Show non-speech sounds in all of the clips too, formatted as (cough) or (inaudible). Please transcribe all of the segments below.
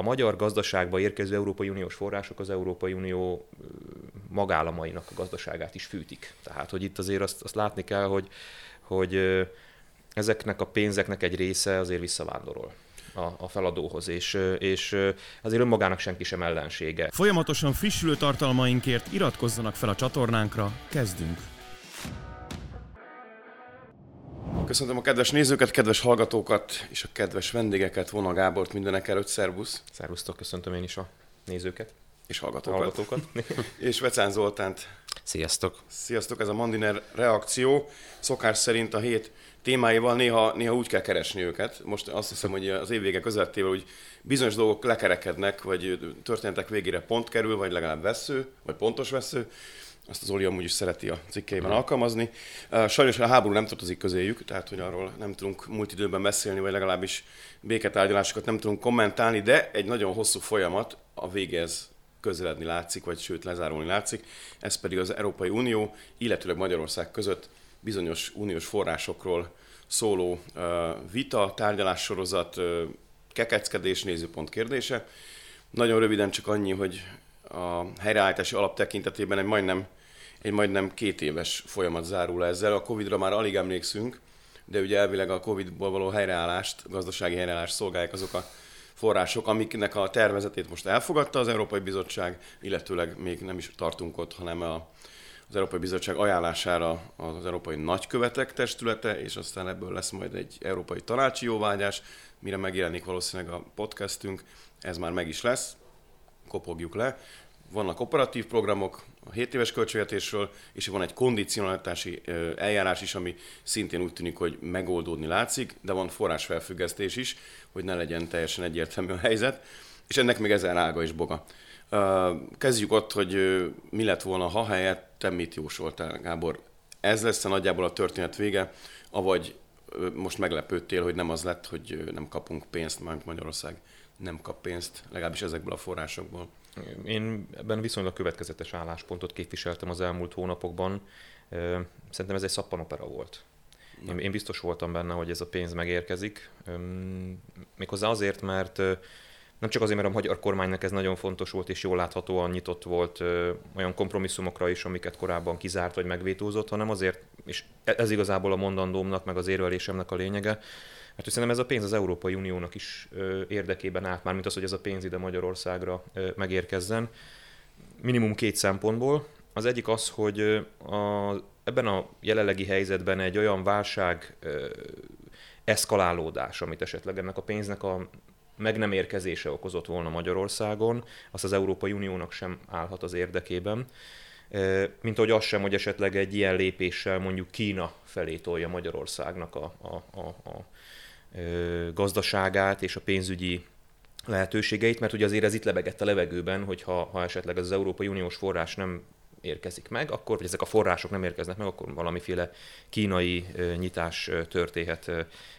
a magyar gazdaságba érkező Európai Uniós források az Európai Unió magállamainak a gazdaságát is fűtik. Tehát, hogy itt azért azt, azt látni kell, hogy, hogy ezeknek a pénzeknek egy része azért visszavándorol a, feladóhoz, és, és azért önmagának senki sem ellensége. Folyamatosan frissülő tartalmainkért iratkozzanak fel a csatornánkra, kezdünk! Köszöntöm a kedves nézőket, kedves hallgatókat és a kedves vendégeket, Vona Gábort mindenek előtt, szervusz! Szervusztok, köszöntöm én is a nézőket. És hallgatókat. hallgatókat. (laughs) és Vecán Zoltánt. Sziasztok! Sziasztok, ez a Mandiner reakció. Szokás szerint a hét témáival néha, néha úgy kell keresni őket. Most azt hiszem, hogy az évvége közöttével hogy bizonyos dolgok lekerekednek, vagy történetek végére pont kerül, vagy legalább vesző, vagy pontos vesző. Azt az Oli amúgy is szereti a cikkeiben alkalmazni. Sajnos a háború nem tartozik közéjük, tehát hogy arról nem tudunk múlt időben beszélni, vagy legalábbis béketárgyalásokat nem tudunk kommentálni, de egy nagyon hosszú folyamat a végez közeledni látszik, vagy sőt lezárulni látszik. Ez pedig az Európai Unió, illetőleg Magyarország között bizonyos uniós forrásokról szóló vita, tárgyalássorozat, kekeckedés, nézőpont kérdése. Nagyon röviden csak annyi, hogy a helyreállítási alap tekintetében egy majdnem, egy majdnem két éves folyamat zárul ezzel. A Covid-ra már alig emlékszünk, de ugye elvileg a Covid-ból való helyreállást, gazdasági helyreállást szolgálják azok a források, amiknek a tervezetét most elfogadta az Európai Bizottság, illetőleg még nem is tartunk ott, hanem a, az Európai Bizottság ajánlására az Európai Nagykövetek testülete, és aztán ebből lesz majd egy Európai Tanácsi Jóvágyás, mire megjelenik valószínűleg a podcastünk, ez már meg is lesz, kopogjuk le. Vannak operatív programok a 7 éves költségvetésről, és van egy kondicionalitási eljárás is, ami szintén úgy tűnik, hogy megoldódni látszik, de van forrásfelfüggesztés is, hogy ne legyen teljesen egyértelmű a helyzet, és ennek még ezer ága és boga. Kezdjük ott, hogy mi lett volna, ha helyett te mit jósoltál, Gábor? Ez lesz a nagyjából a történet vége, avagy most meglepődtél, hogy nem az lett, hogy nem kapunk pénzt, mert Magyarország nem kap pénzt, legalábbis ezekből a forrásokból. Én ebben viszonylag következetes álláspontot képviseltem az elmúlt hónapokban. Szerintem ez egy szappanopera volt. Én, én biztos voltam benne, hogy ez a pénz megérkezik. Méghozzá azért, mert nem csak azért, mert a magyar kormánynak ez nagyon fontos volt, és jól láthatóan nyitott volt olyan kompromisszumokra is, amiket korábban kizárt vagy megvétózott, hanem azért, és e-, ez igazából a mondandómnak, meg az érvelésemnek a lényege, mert hogy szerintem ez a pénz az Európai Uniónak is érdekében állt, már mint az, hogy ez a pénz ide Magyarországra megérkezzen. Minimum két szempontból. Az egyik az, hogy a, ebben a jelenlegi helyzetben egy olyan válság eszkalálódás, amit esetleg ennek a pénznek a meg nem érkezése okozott volna Magyarországon, azt az Európai Uniónak sem állhat az érdekében. Mint hogy az sem, hogy esetleg egy ilyen lépéssel mondjuk Kína felé tolja Magyarországnak a, a, a, a gazdaságát és a pénzügyi lehetőségeit, mert ugye azért ez itt lebegett a levegőben, hogy ha, ha esetleg az Európai Uniós forrás nem érkezik meg, akkor, vagy ezek a források nem érkeznek meg, akkor valamiféle kínai nyitás történhet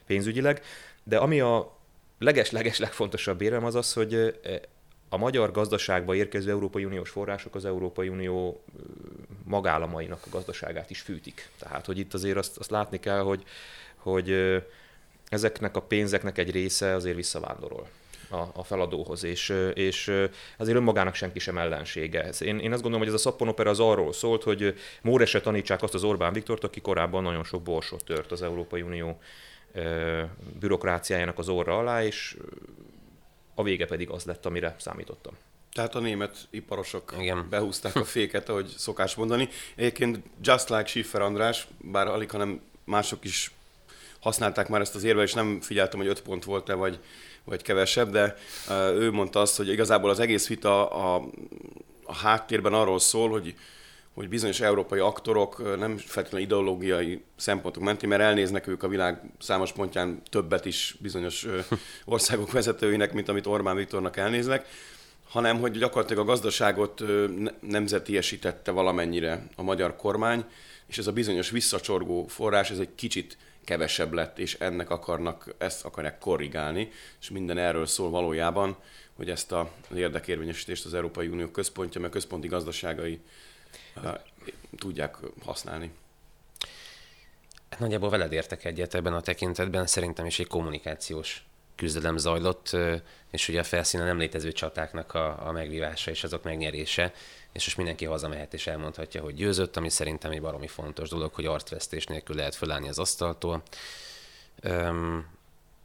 pénzügyileg. De ami a leges-leges legfontosabb érem az az, hogy a magyar gazdaságba érkező Európai Uniós források az Európai Unió magállamainak a gazdaságát is fűtik. Tehát, hogy itt azért azt, azt látni kell, hogy, hogy ezeknek a pénzeknek egy része azért visszavándorol a, a feladóhoz, és, és azért önmagának senki sem ellensége. Én, én azt gondolom, hogy ez a szappanopera az arról szólt, hogy Mórese tanítsák azt az Orbán Viktort, aki korábban nagyon sok borsot tört az Európai Unió bürokráciájának az orra alá, és a vége pedig az lett, amire számítottam. Tehát a német iparosok Igen. behúzták a (laughs) féket, ahogy szokás mondani. Egyébként Just Like Schiffer András, bár alig, hanem mások is használták már ezt az érve, és nem figyeltem, hogy öt pont volt-e, vagy, vagy kevesebb, de ő mondta azt, hogy igazából az egész vita a, a háttérben arról szól, hogy hogy bizonyos európai aktorok nem feltétlenül ideológiai szempontok mentén, mert elnéznek ők a világ számos pontján többet is bizonyos (laughs) országok vezetőinek, mint amit Orbán Viktornak elnéznek, hanem hogy gyakorlatilag a gazdaságot nemzetiesítette valamennyire a magyar kormány, és ez a bizonyos visszacsorgó forrás, ez egy kicsit kevesebb lett, és ennek akarnak, ezt akarják korrigálni, és minden erről szól valójában, hogy ezt az érdekérvényesítést az Európai Unió központja, meg központi gazdaságai tudják használni. Nagyjából veled értek egyet ebben a tekintetben, szerintem is egy kommunikációs küzdelem zajlott, és ugye a felszínen nem létező csatáknak a, a megvívása és azok megnyerése, és most mindenki hazamehet és elmondhatja, hogy győzött, ami szerintem egy baromi fontos dolog, hogy arcvesztés nélkül lehet fölállni az asztaltól. Öm,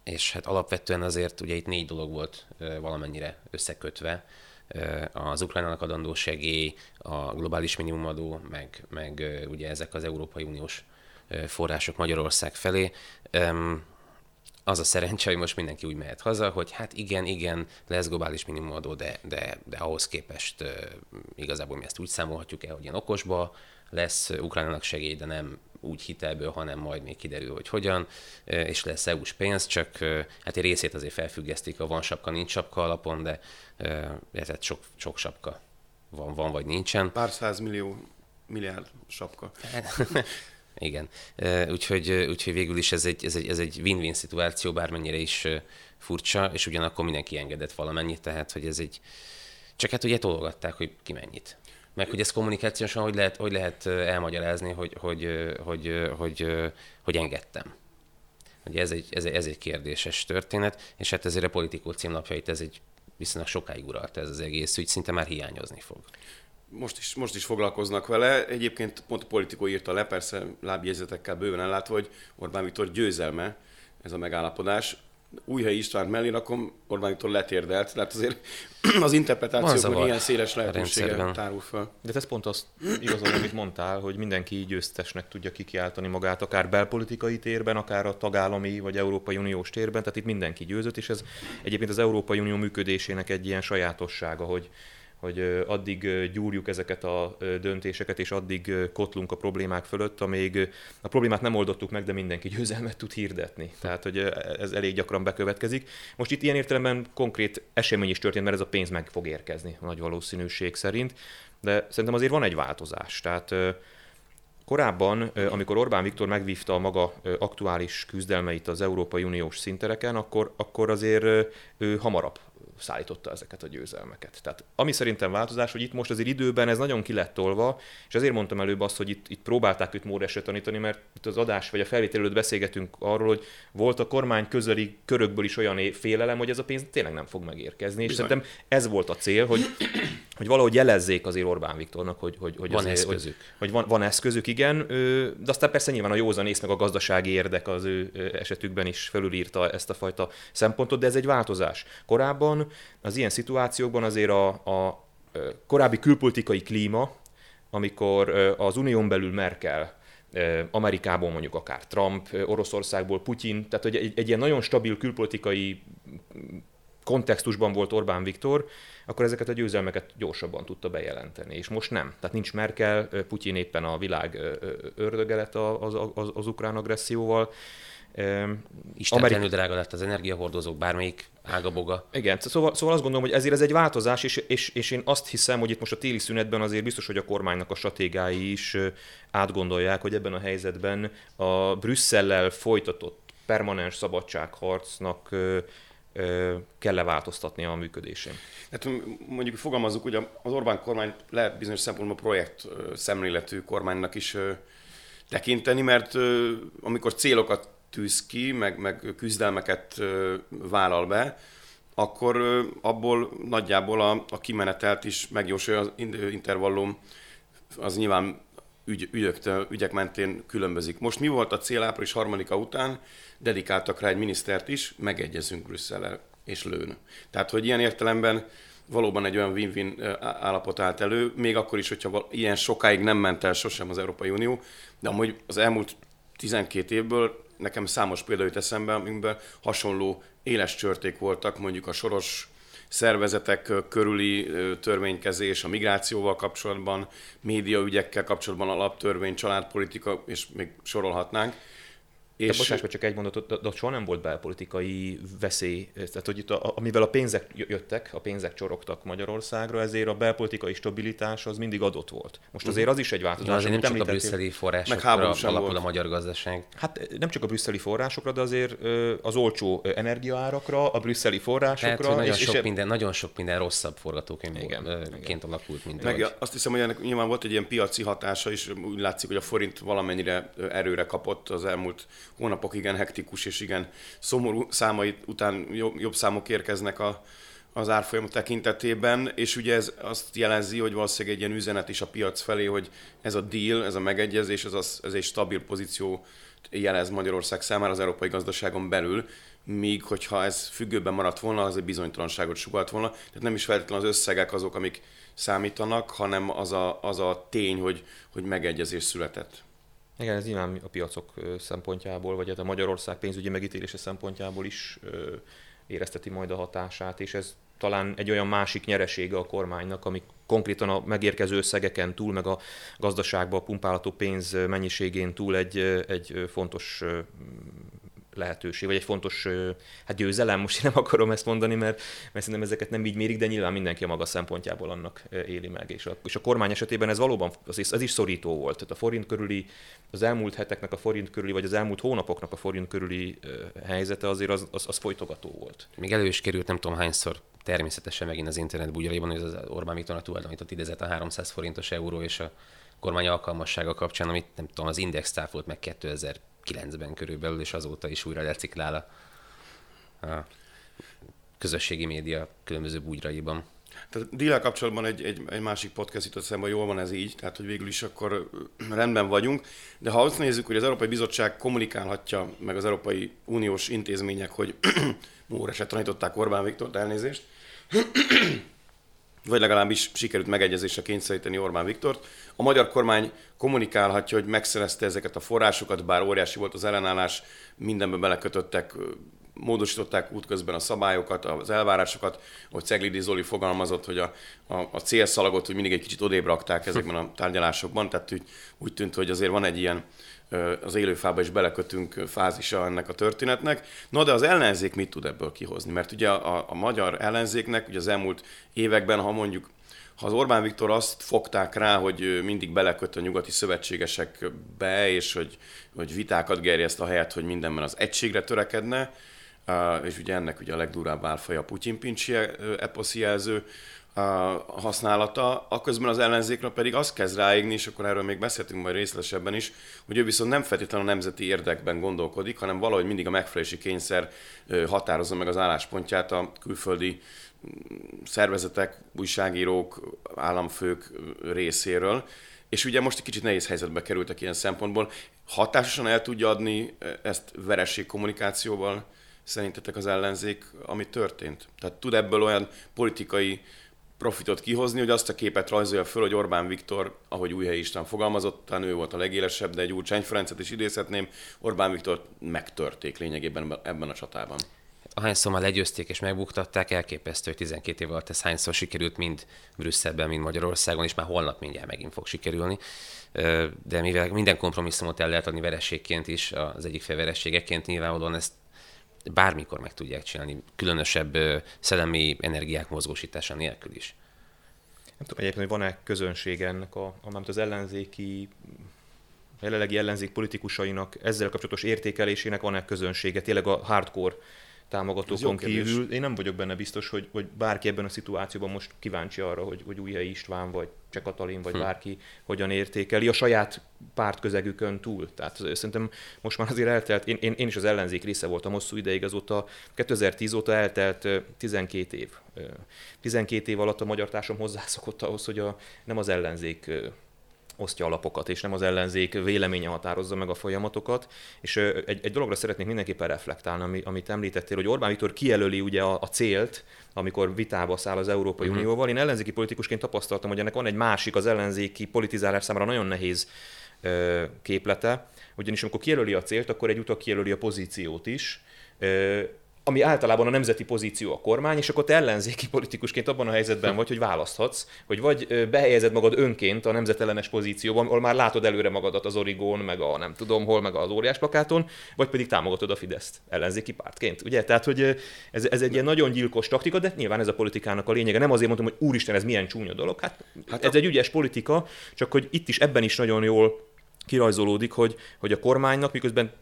és hát alapvetően azért ugye itt négy dolog volt valamennyire összekötve, az Ukrajnának adandó segély, a globális minimumadó, meg, meg ugye ezek az Európai Uniós források Magyarország felé. Az a szerencse, hogy most mindenki úgy mehet haza, hogy hát igen, igen, lesz globális minimumadó, de, de, de ahhoz képest igazából mi ezt úgy számolhatjuk el, hogy ilyen okosba lesz Ukrajnának segély, de nem úgy hitelből, hanem majd még kiderül, hogy hogyan, és lesz EU-s pénz, csak hát egy részét azért felfüggesztik, a van sapka, nincs sapka alapon, de tehát sok, sok sapka van, van vagy nincsen. Pár millió milliárd sapka. (laughs) Igen. Úgyhogy, úgyhogy végül is ez egy, ez, egy, ez egy win-win szituáció, bármennyire is furcsa, és ugyanakkor mindenki engedett valamennyit, tehát hogy ez egy... Csak hát ugye tologatták, hogy ki mennyit. Meg hogy ez kommunikációsan hogy lehet, hogy lehet elmagyarázni, hogy, hogy, hogy, hogy, hogy engedtem. Ugye ez egy, ez, egy, ez egy kérdéses történet, és hát ezért a politikó címlapjait ez egy viszonylag sokáig uralta ez az egész ügy, szinte már hiányozni fog. Most is, most is foglalkoznak vele. Egyébként pont a politikó írta le, persze lábjegyzetekkel bőven ellátva, hogy Orbán Viktor győzelme ez a megállapodás. Újhely István mellé rakom, Orbán Viktor letérdelt, tehát azért (clears throat) az interpretációkban ilyen széles lehetősége tárul fel. De ez pont azt igazol, amit mondtál, hogy mindenki győztesnek tudja kikiáltani magát, akár belpolitikai térben, akár a tagállami vagy Európai Uniós térben, tehát itt mindenki győzött, és ez egyébként az Európai Unió működésének egy ilyen sajátossága, hogy hogy addig gyúrjuk ezeket a döntéseket, és addig kotlunk a problémák fölött, amíg a problémát nem oldottuk meg, de mindenki győzelmet tud hirdetni. Tehát, hogy ez elég gyakran bekövetkezik. Most itt ilyen értelemben konkrét esemény is történt, mert ez a pénz meg fog érkezni nagy valószínűség szerint, de szerintem azért van egy változás. Tehát Korábban, amikor Orbán Viktor megvívta a maga aktuális küzdelmeit az Európai Uniós szintereken, akkor, akkor azért ő hamarabb szállította ezeket a győzelmeket. Tehát ami szerintem változás, hogy itt most azért időben ez nagyon ki lett tolva, és azért mondtam előbb azt, hogy itt, itt próbálták őt módesre tanítani, mert itt az adás vagy a felvétel előtt beszélgetünk arról, hogy volt a kormány közeli körökből is olyan félelem, hogy ez a pénz tényleg nem fog megérkezni. És Bizony. szerintem ez volt a cél, hogy, hogy valahogy jelezzék azért Orbán Viktornak, hogy, hogy, hogy, van azért, eszközük. Hogy, hogy van, van eszközük, igen, de aztán persze nyilván a józan ész meg a gazdasági érdek az ő esetükben is felülírta ezt a fajta szempontot, de ez egy változás. Korábban az ilyen szituációkban azért a, a korábbi külpolitikai klíma, amikor az unión belül Merkel, Amerikából mondjuk akár Trump, Oroszországból Putyin, tehát hogy egy, egy ilyen nagyon stabil külpolitikai kontextusban volt Orbán Viktor, akkor ezeket a győzelmeket gyorsabban tudta bejelenteni. És most nem. Tehát nincs Merkel, Putyin éppen a világ ördöge lett az, az, az ukrán agresszióval, Istentelenül Amerik... drága lett az energiahordozók, bármelyik ágaboga. Igen, szóval, szóval azt gondolom, hogy ezért ez egy változás, és, és, és én azt hiszem, hogy itt most a téli szünetben azért biztos, hogy a kormánynak a stratégái is átgondolják, hogy ebben a helyzetben a Brüsszellel folytatott permanens szabadságharcnak kell-e változtatni a működésén? Hát mondjuk fogalmazzuk, hogy az Orbán kormány lehet bizonyos szempontból projekt szemléletű kormánynak is tekinteni, mert amikor célokat tűz ki, meg, meg küzdelmeket vállal be, akkor abból nagyjából a, a kimenetelt is megjósolja az intervallum, az nyilván ügy, ügyök, ügyek mentén különbözik. Most mi volt a cél április harmadika után? Dedikáltak rá egy minisztert is, megegyezünk Brüsszellel és lőn. Tehát, hogy ilyen értelemben valóban egy olyan win-win állapot állt elő, még akkor is, hogyha ilyen sokáig nem ment el sosem az Európai Unió, de amúgy az elmúlt 12 évből nekem számos példa jut eszembe, amikben hasonló éles csörték voltak, mondjuk a soros szervezetek körüli törvénykezés, a migrációval kapcsolatban, médiaügyekkel kapcsolatban, alaptörvény, családpolitika, és még sorolhatnánk. És... De bocsáss, csak egy mondatot, de, de soha nem volt belpolitikai veszély, tehát hogy itt a, amivel a pénzek jöttek, a pénzek csorogtak Magyarországra, ezért a belpolitikai stabilitás az mindig adott volt. Most azért az is egy változás. Ja, azért nem csak a brüsszeli forrásokra alapul volt. a magyar gazdaság. Hát nem csak a brüsszeli forrásokra, de azért az olcsó energiaárakra, a brüsszeli forrásokra. Tehát, nagyon, és, sok és minden, nagyon sok minden rosszabb forgatókönyvként alakult, mint Meg ahogy. azt hiszem, hogy ennek nyilván volt egy ilyen piaci hatása is, úgy látszik, hogy a forint valamennyire erőre kapott az elmúlt hónapok igen hektikus és igen szomorú számai után jobb, számok érkeznek a, az árfolyam tekintetében, és ugye ez azt jelzi, hogy valószínűleg egy ilyen üzenet is a piac felé, hogy ez a deal, ez a megegyezés, ez, az, ez egy stabil pozíció jelez Magyarország számára az európai gazdaságon belül, míg hogyha ez függőben maradt volna, az egy bizonytalanságot sugalt volna. Tehát nem is feltétlenül az összegek azok, amik számítanak, hanem az a, az a tény, hogy, hogy megegyezés született. Igen, ez nyilván a piacok szempontjából, vagy hát a Magyarország pénzügyi megítélése szempontjából is érezteti majd a hatását, és ez talán egy olyan másik nyeresége a kormánynak, ami konkrétan a megérkező összegeken túl, meg a gazdaságba pumpálható pénz mennyiségén túl egy, egy fontos lehetőség, vagy egy fontos hát győzelem, most én nem akarom ezt mondani, mert, mert szerintem ezeket nem így mérik, de nyilván mindenki a maga szempontjából annak éli meg. És a, és a kormány esetében ez valóban, az is, az is szorító volt. Tehát a forint körüli, az elmúlt heteknek a forint körüli, vagy az elmúlt hónapoknak a forint körüli helyzete azért az, az, az folytogató volt. Még elő is került, nem tudom hányszor, természetesen megint az internet bugyraiban, hogy az Orbán Viktornak tulajdonított idezett a 300 forintos euró és a kormány alkalmassága kapcsán, amit nem tudom, az index volt meg 2000 2009-ben körülbelül, és azóta is újra reciklál a, a közösségi média különböző búgyraiban. Tehát dílel kapcsolatban egy, egy, egy másik podcast jutott szemben, jól van ez így, tehát hogy végül is akkor (clears throat) rendben vagyunk, de ha azt nézzük, hogy az Európai Bizottság kommunikálhatja, meg az Európai Uniós intézmények, hogy (clears throat) Móreset tanították Orbán Viktort, elnézést, (clears throat) vagy legalábbis sikerült megegyezésre kényszeríteni Orbán Viktort. A magyar kormány kommunikálhatja, hogy megszerezte ezeket a forrásokat, bár óriási volt az ellenállás, mindenbe belekötöttek, módosították útközben a szabályokat, az elvárásokat, hogy Ceglidi Zoli fogalmazott, hogy a, a, a célszalagot hogy mindig egy kicsit odébb rakták ezekben a tárgyalásokban, tehát úgy, úgy tűnt, hogy azért van egy ilyen az élőfába is belekötünk fázisa ennek a történetnek. No, de az ellenzék mit tud ebből kihozni? Mert ugye a, a magyar ellenzéknek ugye az elmúlt években, ha mondjuk ha az Orbán Viktor azt fogták rá, hogy mindig beleköt a nyugati szövetségesekbe, és hogy, hogy vitákat gerjeszt a helyet, hogy mindenben az egységre törekedne, és ugye ennek ugye a legdurább álfaja a Putyin-pincsi eposzi jelző, használata, aközben az ellenzékre pedig azt kezd ráégni, és akkor erről még beszéltünk majd részletesebben is, hogy ő viszont nem feltétlenül a nemzeti érdekben gondolkodik, hanem valahogy mindig a megfelelési kényszer határozza meg az álláspontját a külföldi szervezetek, újságírók, államfők részéről. És ugye most egy kicsit nehéz helyzetbe kerültek ilyen szempontból. Hatásosan el tudja adni ezt veresség kommunikációval szerintetek az ellenzék, ami történt? Tehát tud ebből olyan politikai profitot kihozni, hogy azt a képet rajzolja föl, hogy Orbán Viktor, ahogy Újhely István fogalmazott, talán ő volt a legélesebb, de egy Gyurcsány Ferencet is idézhetném, Orbán Viktor megtörték lényegében ebben a csatában. Ahányszor már legyőzték és megbuktatták, elképesztő, hogy 12 év alatt ez hányszor sikerült mind Brüsszelben, mind Magyarországon, és már holnap mindjárt megint fog sikerülni. De mivel minden kompromisszumot el lehet adni verességként is, az egyik fél verességeként nyilvánvalóan ezt bármikor meg tudják csinálni, különösebb szellemi energiák mozgósítása nélkül is. Nem tudom egyébként, hogy van-e közönség ennek a, a az ellenzéki jelenlegi ellenzék politikusainak ezzel kapcsolatos értékelésének van-e közönsége, tényleg a hardcore támogatókon kívül. Én nem vagyok benne biztos, hogy, hogy bárki ebben a szituációban most kíváncsi arra, hogy, hogy Újhely István, vagy Cseh Katalin, vagy hm. bárki hogyan értékeli a saját pártközegükön túl. Tehát szerintem most már azért eltelt, én, én, én is az ellenzék része voltam hosszú ideig, azóta 2010 óta eltelt 12 év. 12 év alatt a magyar társam hozzászokott ahhoz, hogy a, nem az ellenzék osztja alapokat, és nem az ellenzék véleménye határozza meg a folyamatokat. És egy, egy dologra szeretnék mindenképpen reflektálni, ami, amit említettél, hogy Orbán Viktor kijelöli ugye a, a célt, amikor vitába száll az Európai uh-huh. Unióval. Én ellenzéki politikusként tapasztaltam, hogy ennek van egy másik, az ellenzéki politizálás számára nagyon nehéz ö, képlete, ugyanis amikor kijelöli a célt, akkor egy utak kijelöli a pozíciót is. Ö, ami általában a nemzeti pozíció a kormány, és akkor te ellenzéki politikusként abban a helyzetben vagy, hogy választhatsz, hogy vagy behelyezed magad önként a nemzetellenes pozícióban, ahol már látod előre magadat az Origón, meg a nem tudom hol, meg az óriás plakáton, vagy pedig támogatod a Fideszt ellenzéki pártként. Ugye? Tehát, hogy ez, ez egy ilyen nagyon gyilkos taktika, de nyilván ez a politikának a lényege. Nem azért mondtam, hogy úristen, ez milyen csúnya dolog. Hát, hát ez a... egy ügyes politika, csak hogy itt is ebben is nagyon jól kirajzolódik, hogy, hogy a kormánynak miközben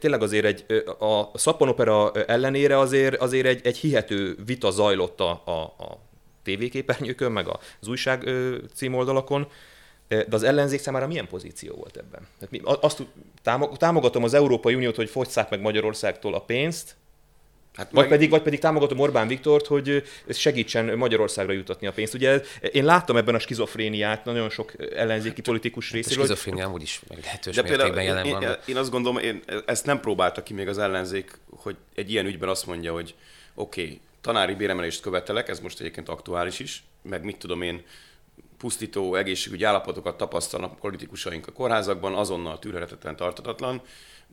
tényleg azért egy, a szappanopera ellenére azért, azért egy, egy hihető vita zajlott a, a, a tévéképernyőkön, meg az újság címoldalakon, De az ellenzék számára milyen pozíció volt ebben? Tehát mi, azt támogatom az Európai Uniót, hogy fogyszák meg Magyarországtól a pénzt, Hát vagy, meg... pedig, vagy pedig támogatom Orbán Viktort, hogy segítsen Magyarországra jutatni a pénzt. Ugye én láttam ebben a skizofréniát nagyon sok ellenzéki politikus hát részéről. A skizofrénia amúgy is lehetős De mértékben jelen én, van. Én, én azt gondolom, én ezt nem próbálta ki még az ellenzék, hogy egy ilyen ügyben azt mondja, hogy oké, okay, tanári béremelést követelek, ez most egyébként aktuális is, meg mit tudom én, pusztító egészségügyi állapotokat tapasztalnak politikusaink a kórházakban, azonnal tűrhetetlen tartatatlan,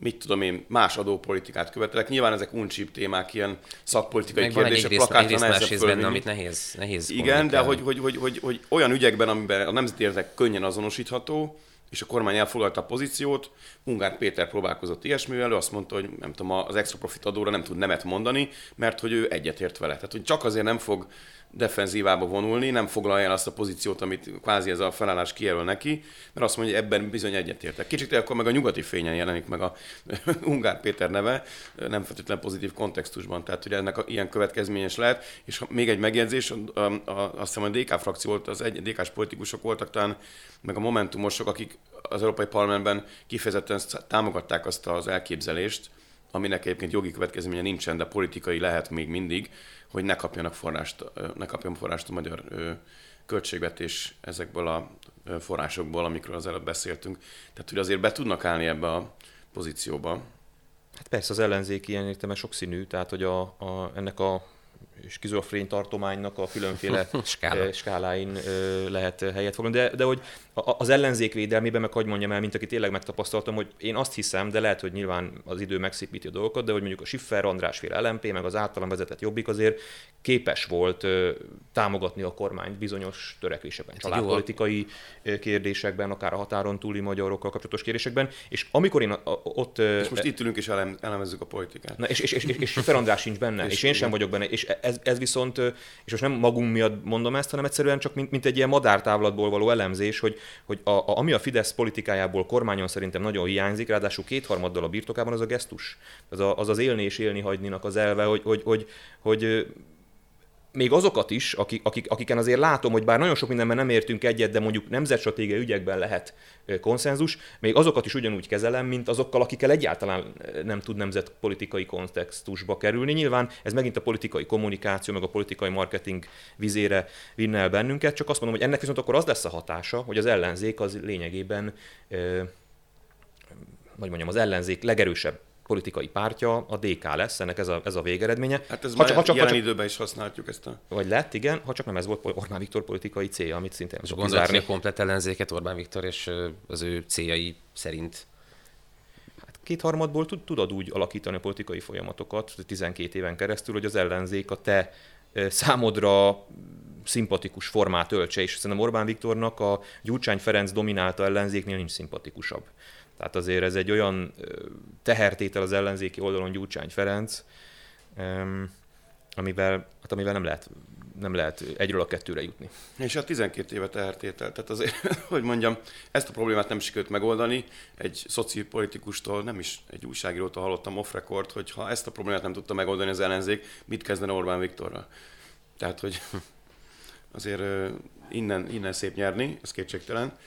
mit tudom én, más adópolitikát követelek. Nyilván ezek uncsíp témák, ilyen szakpolitikai Meg kérdések, plakátra egyrészt benne, amit nehéz, nehéz Igen, de hogy, hogy, hogy, hogy, hogy, olyan ügyekben, amiben a nemzeti érdek könnyen azonosítható, és a kormány elfoglalta a pozíciót, Ungár Péter próbálkozott ilyesmivel, ő azt mondta, hogy nem tudom, az extra profit adóra nem tud nemet mondani, mert hogy ő egyetért vele. Tehát, hogy csak azért nem fog defenzívába vonulni, nem foglalja el azt a pozíciót, amit kvázi ez a felállás kijelöl neki, mert azt mondja, hogy ebben bizony egyetértek. Kicsit akkor meg a nyugati fényen jelenik meg a (laughs) Ungár Péter neve, nem feltétlenül pozitív kontextusban, tehát hogy ennek a, ilyen következményes lehet. És még egy megjegyzés, a, a, azt hiszem, a DK frakció volt, az egy DK-s politikusok voltak talán, meg a Momentumosok, akik az Európai Parlamentben kifejezetten támogatták azt az elképzelést, aminek egyébként jogi következménye nincsen, de politikai lehet még mindig, hogy ne kapjanak forrást, ne kapjon forrást a magyar költségvetés ezekből a forrásokból, amikről az előbb beszéltünk. Tehát, hogy azért be tudnak állni ebbe a pozícióba. Hát persze az ellenzék ilyen értelme sokszínű, tehát hogy a, a, ennek a skizofrén tartománynak a különféle (laughs) Skála. skáláin lehet helyet foglalni. De, de hogy az ellenzék védelmében, meg hogy mondjam el, mint aki tényleg megtapasztaltam, hogy én azt hiszem, de lehet, hogy nyilván az idő megszépíti a dolgokat, de hogy mondjuk a Schiffer, András féle LMP, meg az általam vezetett Jobbik azért képes volt támogatni a kormányt bizonyos törekvésekben, családpolitikai kérdésekben, akár a határon túli magyarokkal kapcsolatos kérdésekben, és amikor én ott... És most itt ülünk és elem, elemezzük a politikát. Na, és, és, és, és, és Schiffer András sincs benne, és, és én sem vagyok benne, és ez, ez viszont, és most nem magunk miatt mondom ezt, hanem egyszerűen csak mint, mint egy ilyen madártávlatból való elemzés, hogy, hogy a, a, ami a Fidesz politikájából kormányon szerintem nagyon hiányzik, ráadásul kétharmaddal a birtokában az a gesztus. Az a, az, az élni és élni hagyninak az elve, hogy, hogy, hogy, hogy még azokat is, akik, akik, akiken azért látom, hogy bár nagyon sok mindenben nem értünk egyet, de mondjuk nemzetstratégiai ügyekben lehet konszenzus, még azokat is ugyanúgy kezelem, mint azokkal, akikkel egyáltalán nem tud nemzetpolitikai kontextusba kerülni. Nyilván ez megint a politikai kommunikáció, meg a politikai marketing vizére vinne el bennünket, csak azt mondom, hogy ennek viszont akkor az lesz a hatása, hogy az ellenzék az lényegében, hogy mondjam, az ellenzék legerősebb politikai pártja a DK lesz, ennek ez a, ez a végeredménye. Hát ez ha csak, ha csak, jelen ha csak, időben is használhatjuk ezt a... Vagy lett, igen, ha csak nem ez volt Orbán Viktor politikai célja, amit szintén És gondolod, a komplet ellenzéket Orbán Viktor és az ő céljai szerint hát kétharmadból tud, tudod úgy alakítani a politikai folyamatokat 12 éven keresztül, hogy az ellenzék a te számodra szimpatikus formát öltse, és szerintem Orbán Viktornak a Gyurcsány Ferenc dominálta ellenzéknél nincs szimpatikusabb. Tehát azért ez egy olyan tehertétel az ellenzéki oldalon Gyurcsány Ferenc, amivel, hát amivel nem lehet nem lehet egyről a kettőre jutni. És a 12 éve tehertétel. Tehát azért, (laughs) hogy mondjam, ezt a problémát nem sikerült megoldani. Egy szociálpolitikustól, nem is egy újságírótól hallottam off record, hogy ha ezt a problémát nem tudta megoldani az ellenzék, mit kezdene Orbán Viktorral? Tehát, hogy (laughs) azért innen, innen szép nyerni, ez kétségtelen.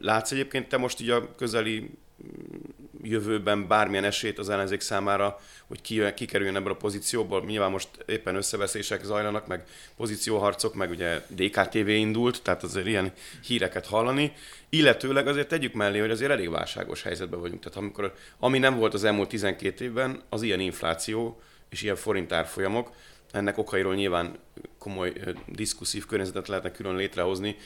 Látsz egyébként te most így a közeli mm, jövőben bármilyen esélyt az ellenzék számára, hogy ki, kikerüljön ebből a pozícióból. Nyilván most éppen összeveszések zajlanak, meg pozícióharcok, meg ugye DKTV indult, tehát azért ilyen híreket hallani. Illetőleg azért tegyük mellé, hogy azért elég válságos helyzetben vagyunk. Tehát amikor, ami nem volt az elmúlt 12 évben, az ilyen infláció és ilyen forintárfolyamok, ennek okairól nyilván komoly diszkuszív környezetet lehetne külön létrehozni.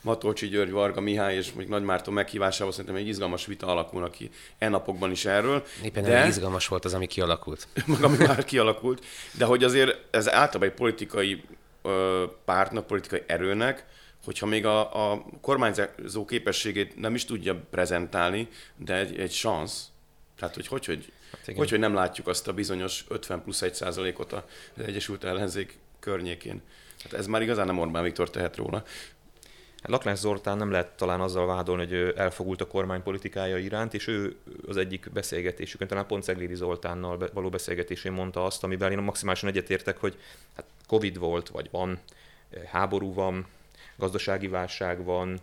Matolcsi György, Varga Mihály és még Nagy Márton meghívásával szerintem egy izgalmas vita alakulna ki e napokban is erről. Éppen de... izgalmas volt az, ami kialakult. (laughs) Ami már kialakult. De hogy azért ez általában egy politikai pártnak, politikai erőnek, hogyha még a, a kormányzó képességét nem is tudja prezentálni, de egy, egy szansz, tehát hogy hogy, hogy Hát hogy, hogy nem látjuk azt a bizonyos 50 plusz 1 százalékot az Egyesült Ellenzék környékén. Hát ez már igazán nem Orbán Viktor tehet róla. Hát Laklás Zoltán nem lehet talán azzal vádolni, hogy ő elfogult a kormány politikája iránt, és ő az egyik beszélgetésükön, talán pont Szeglédi Zoltánnal való beszélgetésén mondta azt, amivel én maximálisan egyetértek, hogy hát Covid volt, vagy van, háború van, gazdasági válság van,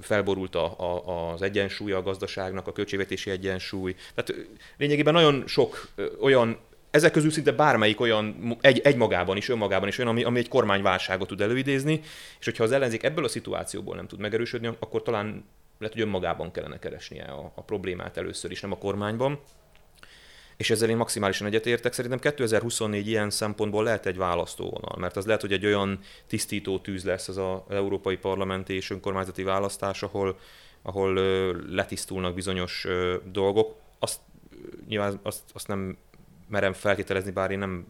felborult a, a, az egyensúly a gazdaságnak, a költségvetési egyensúly. Tehát lényegében nagyon sok olyan ezek közül szinte bármelyik olyan egy, egy magában is, önmagában is olyan, ami, ami egy kormányválságot tud előidézni, és hogyha az ellenzék ebből a szituációból nem tud megerősödni, akkor talán lehet, hogy önmagában kellene keresnie a, a problémát először is, nem a kormányban. És ezzel én maximálisan egyetértek. Szerintem 2024 ilyen szempontból lehet egy választóvonal, mert az lehet, hogy egy olyan tisztító tűz lesz az az európai parlamenti és önkormányzati választás, ahol, ahol letisztulnak bizonyos dolgok. Azt nyilván azt, azt nem merem feltételezni, bár én nem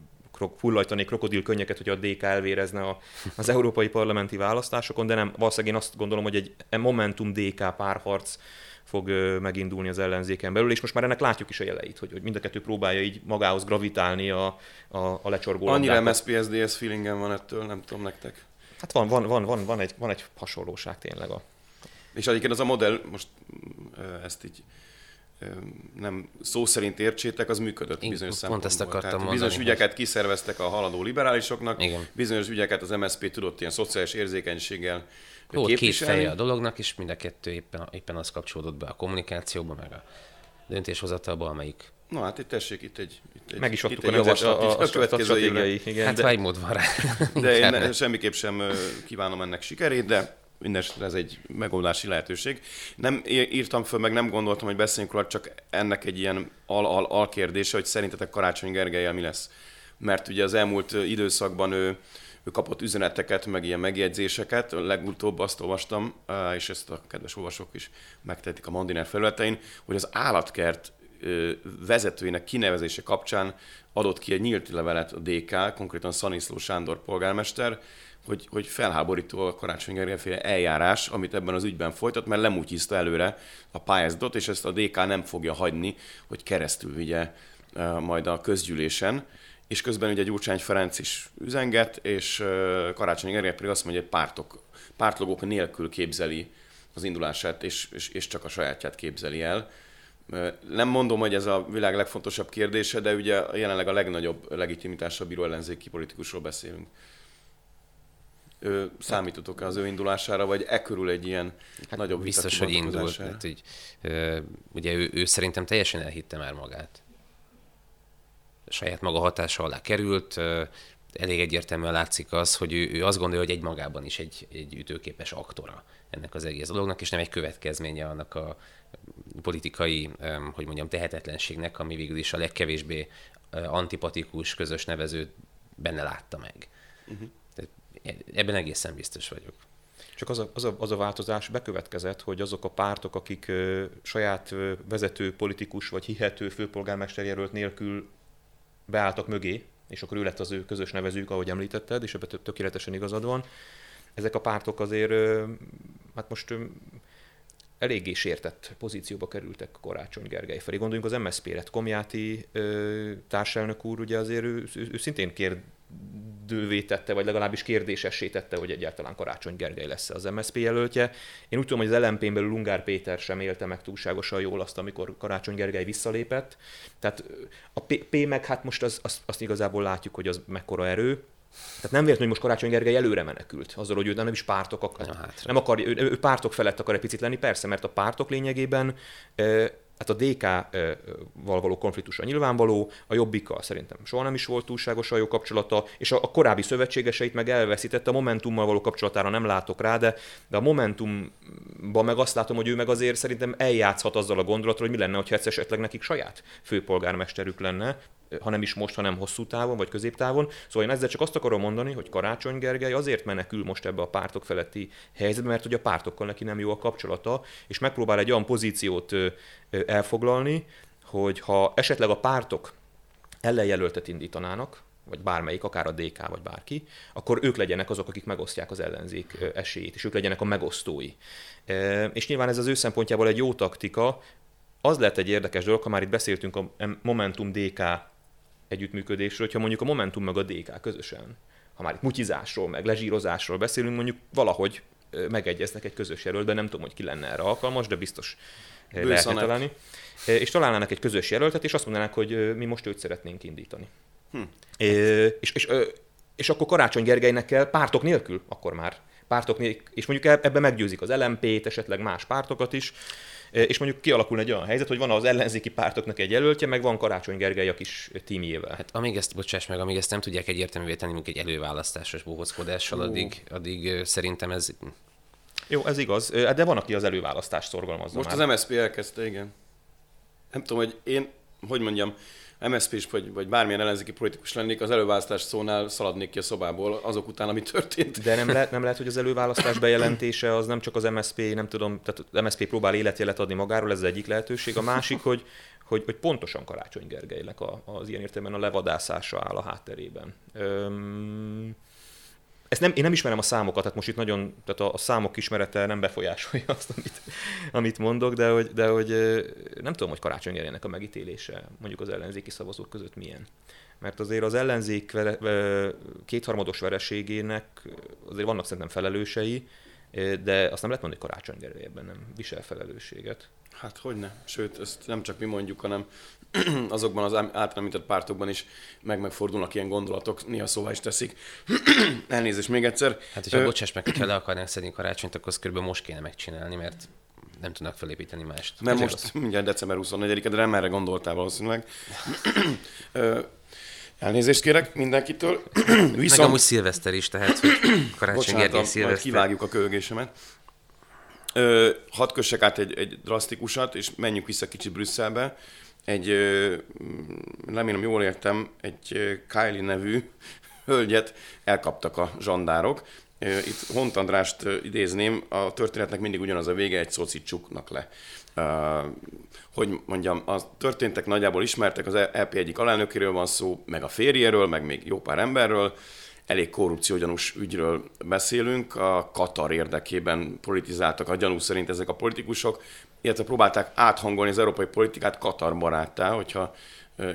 hullajtanék krokodil könnyeket, hogy a DK elvérezne a, az európai parlamenti választásokon, de nem, valószínűleg én azt gondolom, hogy egy Momentum DK párharc fog megindulni az ellenzéken belül, és most már ennek látjuk is a jeleit, hogy, hogy mind a kettő próbálja így magához gravitálni a, a, a lecsorgó Annyira MSZP-SDS feelingem van ettől, nem tudom nektek. Hát van, van, van, van, van, egy, van egy hasonlóság tényleg. A... És egyébként az a modell, most ezt így nem szó szerint értsétek, az működött Én bizonyos pont ezt akartam Tehát mondani, bizonyos ügyeket kiszerveztek a haladó liberálisoknak, Igen. bizonyos ügyeket az MSZP tudott ilyen szociális érzékenységgel Volt két feje a dolognak, és mind a kettő éppen, éppen az kapcsolódott be a kommunikációba, meg a döntéshozatalba, amelyik Na hát itt tessék, itt egy, itt egy, Meg is adtuk itt a, javaslat, a, a, a, következő évre. Igen, hát de, egy mód van rá. (laughs) De én ne, semmiképp sem kívánom ennek sikerét, de Mindenesetre ez egy megoldási lehetőség. Nem írtam föl, meg nem gondoltam, hogy beszéljünk róla, csak ennek egy ilyen al-al kérdése, hogy szerintetek Karácsony Gergelyel mi lesz. Mert ugye az elmúlt időszakban ő, ő kapott üzeneteket, meg ilyen megjegyzéseket. Legutóbb azt olvastam, és ezt a kedves olvasók is megtehetik a Mandiner felületein, hogy az állatkert vezetőinek kinevezése kapcsán adott ki egy nyílt levelet a DK, konkrétan Szaniszló Sándor polgármester, hogy, hogy felháborító a Karácsony Gergely eljárás, amit ebben az ügyben folytat, mert lemútyizta előre a pályázatot, és ezt a DK nem fogja hagyni, hogy keresztül vigye majd a közgyűlésen. És közben ugye Gyurcsány Ferenc is üzenget, és Karácsony Gergely pedig azt mondja, hogy pártok, pártlogók nélkül képzeli az indulását, és, és, és csak a sajátját képzeli el. Nem mondom, hogy ez a világ legfontosabb kérdése, de ugye jelenleg a legnagyobb legitimitásra bíró ellenzéki politikusról beszélünk számítotok az ő indulására, vagy e körül egy ilyen hát nagyobb Biztos, hogy indult. Hát, hogy, ugye ő, ő szerintem teljesen elhitte már magát. Saját maga hatása alá került, elég egyértelműen látszik az, hogy ő, ő azt gondolja, hogy egy magában is egy, egy ütőképes aktora ennek az egész dolognak, és nem egy következménye annak a politikai, hogy mondjam, tehetetlenségnek, ami végül is a legkevésbé antipatikus közös nevezőt benne látta meg. Uh-huh. Ebben egészen biztos vagyok. Csak az a, az, a, az a változás bekövetkezett, hogy azok a pártok, akik ö, saját ö, vezető politikus vagy hihető főpolgármester jelölt nélkül beálltak mögé, és akkor ő lett az ő közös nevezők, ahogy említetted, és ebben tökéletesen igazad van. Ezek a pártok azért, hát most eléggé sértett pozícióba kerültek Karácsony Gergely felé. Gondoljunk az MSZP-re. Komjáti ö, társelnök úr, ugye azért ő, ő, ő szintén kér, dővé tette, vagy legalábbis kérdésessé tette, hogy egyáltalán Karácsony Gergely lesz az MSZP jelöltje. Én úgy tudom, hogy az LMP-n belül Ungár Péter sem élte meg túlságosan jól azt, amikor Karácsony Gergely visszalépett. Tehát a P, P meg hát most az, azt, azt igazából látjuk, hogy az mekkora erő. Tehát nem véletlenül, hogy most Karácsony Gergely előre menekült, azzal, hogy ő nem is pártok akar, ja, hát. nem akar, ő, ő pártok felett akar egy picit lenni, persze, mert a pártok lényegében Hát a DK-val való konfliktusa nyilvánvaló, a Jobbikkal szerintem soha nem is volt túlságosan jó kapcsolata, és a, korábbi szövetségeseit meg elveszítette, a Momentummal való kapcsolatára nem látok rá, de, de a Momentumban meg azt látom, hogy ő meg azért szerintem eljátszhat azzal a gondolatról, hogy mi lenne, ha esetleg nekik saját főpolgármesterük lenne, ha nem is most, hanem hosszú távon vagy középtávon. Szóval én ezzel csak azt akarom mondani, hogy Karácsony Gergely azért menekül most ebbe a pártok feletti helyzetbe, mert hogy a pártokkal neki nem jó a kapcsolata, és megpróbál egy olyan pozíciót elfoglalni, hogy ha esetleg a pártok ellenjelöltet indítanának, vagy bármelyik, akár a DK, vagy bárki, akkor ők legyenek azok, akik megosztják az ellenzék esélyét, és ők legyenek a megosztói. És nyilván ez az ő szempontjából egy jó taktika, az lehet egy érdekes dolog, ha már itt beszéltünk a Momentum DK együttműködésről, hogyha mondjuk a Momentum meg a DK közösen, ha már itt mutizásról, meg lezsírozásról beszélünk, mondjuk valahogy megegyeznek egy közös jelöltben, nem tudom, hogy ki lenne erre alkalmas, de biztos lehetne találni. És találnának egy közös jelöltet, és azt mondanák, hogy mi most őt szeretnénk indítani. Hm. És, és, és, és akkor Karácsony Gergelynek kell pártok nélkül akkor már pártok, és mondjuk ebben meggyőzik az LMP-t, esetleg más pártokat is, és mondjuk kialakul egy olyan helyzet, hogy van az ellenzéki pártoknak egy jelöltje, meg van Karácsony Gergely a kis tímjével. Hát amíg ezt, bocsáss meg, amíg ezt nem tudják egyértelművé tenni, mint egy előválasztásos bohockodással, addig, addig szerintem ez... Jó, ez igaz, de van, aki az előválasztást szorgalmazza Most már. az MSZP elkezdte, igen. Nem tudom, hogy én, hogy mondjam, MSZP is, vagy, vagy bármilyen ellenzéki politikus lennék, az előválasztás szónál szaladnék ki a szobából azok után, ami történt. De nem lehet, nem lehet, hogy az előválasztás bejelentése az nem csak az MSZP, nem tudom, tehát MSZP próbál életjelet adni magáról, ez az egyik lehetőség. A másik, hogy, hogy, hogy pontosan Karácsony Gergelynek a, az ilyen értelemben a levadászása áll a hátterében. Öm, ezt nem, én nem ismerem a számokat, tehát most itt nagyon, tehát a, a számok ismerete nem befolyásolja azt, amit, amit mondok, de hogy, de hogy nem tudom, hogy Karácsony a megítélése mondjuk az ellenzéki szavazók között milyen. Mert azért az ellenzék vere, kétharmados vereségének azért vannak szerintem felelősei, de azt nem lehet mondani, hogy Karácsony Gergely ebben nem visel felelősséget. Hát hogy ne. Sőt, ezt nem csak mi mondjuk, hanem (clears throat) azokban az általán említett pártokban is meg megfordulnak ilyen gondolatok, néha szóval is teszik. (clears throat) Elnézést még egyszer. Hát, hogyha Ö... bocsáss meg, hogyha le akarnánk szedni karácsonyt, akkor azt körülbelül most kéne megcsinálni, mert nem tudnak felépíteni mást. Mert most az... mindjárt december 24-e, de nem erre gondoltál valószínűleg. (clears throat) Elnézést kérek mindenkitől. (clears throat) Viszont... Meg amúgy szilveszter is, tehát hogy karácsony Gergely szilveszter. kivágjuk a kölgésemet. Ö, hadd kössek át egy, egy drasztikusat, és menjünk vissza kicsit Brüsszelbe. Egy, ö, remélem jól értem, egy Kylie nevű (laughs) hölgyet elkaptak a zsandárok. Itt Hont Andrást idézném, a történetnek mindig ugyanaz a vége, egy szocit csuknak le. Hogy mondjam, a történtek nagyjából ismertek, az EP egyik alelnökéről van szó, meg a férjéről, meg még jó pár emberről, elég korrupciógyanús ügyről beszélünk, a Katar érdekében politizáltak a gyanú szerint ezek a politikusok, illetve próbálták áthangolni az európai politikát Katar baráttá, hogyha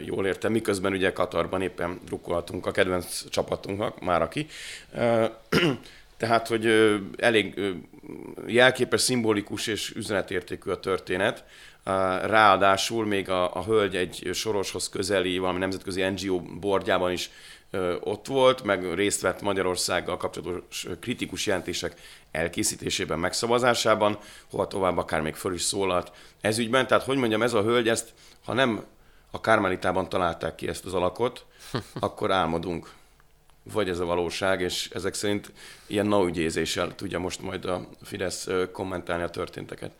jól értem, miközben ugye Katarban éppen drukkolhatunk a kedvenc csapatunknak, már aki. (clears throat) Tehát, hogy elég jelképes, szimbolikus és üzenetértékű a történet. Ráadásul még a, a hölgy egy soroshoz közeli, valami nemzetközi NGO bordjában is ott volt, meg részt vett Magyarországgal kapcsolatos kritikus jelentések elkészítésében, megszavazásában, hova tovább akár még föl is szólalt ez ügyben. Tehát, hogy mondjam, ez a hölgy ezt, ha nem a Kármelitában találták ki ezt az alakot, (laughs) akkor álmodunk. Vagy ez a valóság, és ezek szerint ilyen naugyézéssel tudja most majd a Fidesz kommentálni a történteket.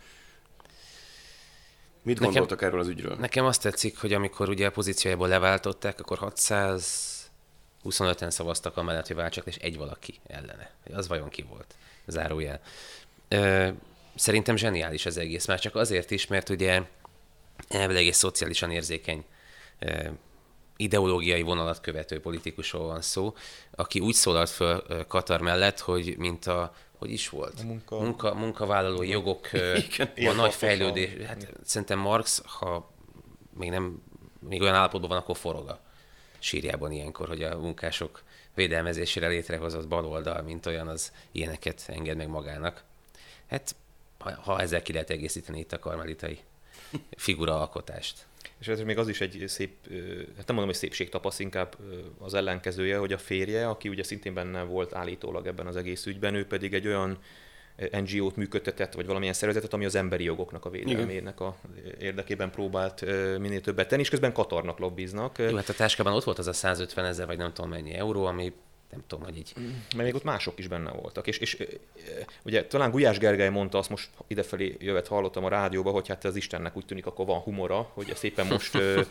Mit nekem, gondoltak erről az ügyről? Nekem azt tetszik, hogy amikor ugye a pozíciójából leváltották, akkor 625-en szavaztak a mellett, hogy váltsak, és egy valaki ellene. Az vajon ki volt? Zárójel. Ö, szerintem zseniális az egész, már csak azért is, mert ugye elvileg egy szociálisan érzékeny ideológiai vonalat követő politikusról van szó, aki úgy szólalt föl Katar mellett, hogy mint a hogy is volt? A munka... Munka, munkavállalói jogok a nagy fejlődés. Hát, szerintem Marx, ha még nem még olyan állapotban van, akkor forog a sírjában ilyenkor, hogy a munkások védelmezésére létrehozott baloldal, mint olyan, az ilyeneket enged meg magának. Hát, ha, ha ezzel ki lehet egészíteni itt a karmelitai figuraalkotást. És ez még az is egy szép, hát nem mondom, hogy szépségtapasz, inkább az ellenkezője, hogy a férje, aki ugye szintén benne volt állítólag ebben az egész ügyben, ő pedig egy olyan NGO-t működtetett, vagy valamilyen szervezetet, ami az emberi jogoknak a védelmének a érdekében próbált minél többet tenni, és közben Katarnak lobbiznak. Jó, hát a táskában ott volt az a 150 ezer, vagy nem tudom mennyi euró, ami nem tudom, hogy így. Mert még ott mások is benne voltak. És, és ugye talán Gulyás Gergely mondta, azt most idefelé jövet hallottam a rádióba, hogy hát az Istennek úgy tűnik, akkor van humora, hogy ezt éppen most ö,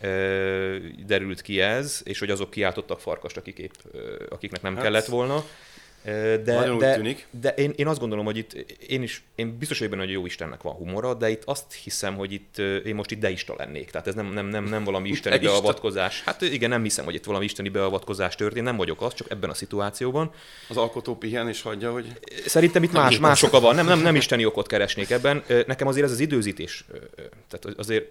ö, derült ki ez, és hogy azok kiáltottak farkast, akik épp, ö, akiknek nem hát, kellett volna. De, de, tűnik. de én, én azt gondolom, hogy itt én is, én biztos vagyok benne, hogy jó Istennek van humora, de itt azt hiszem, hogy itt én most itt deista lennék. Tehát ez nem, nem, nem, nem valami (laughs) isteni deista. beavatkozás. Hát igen, nem hiszem, hogy itt valami isteni beavatkozás történt, nem vagyok az, csak ebben a szituációban. Az alkotó pihen és hagyja, hogy... Szerintem itt más, más oka van, nem, nem, nem isteni okot keresnék ebben. Nekem azért ez az időzítés, tehát azért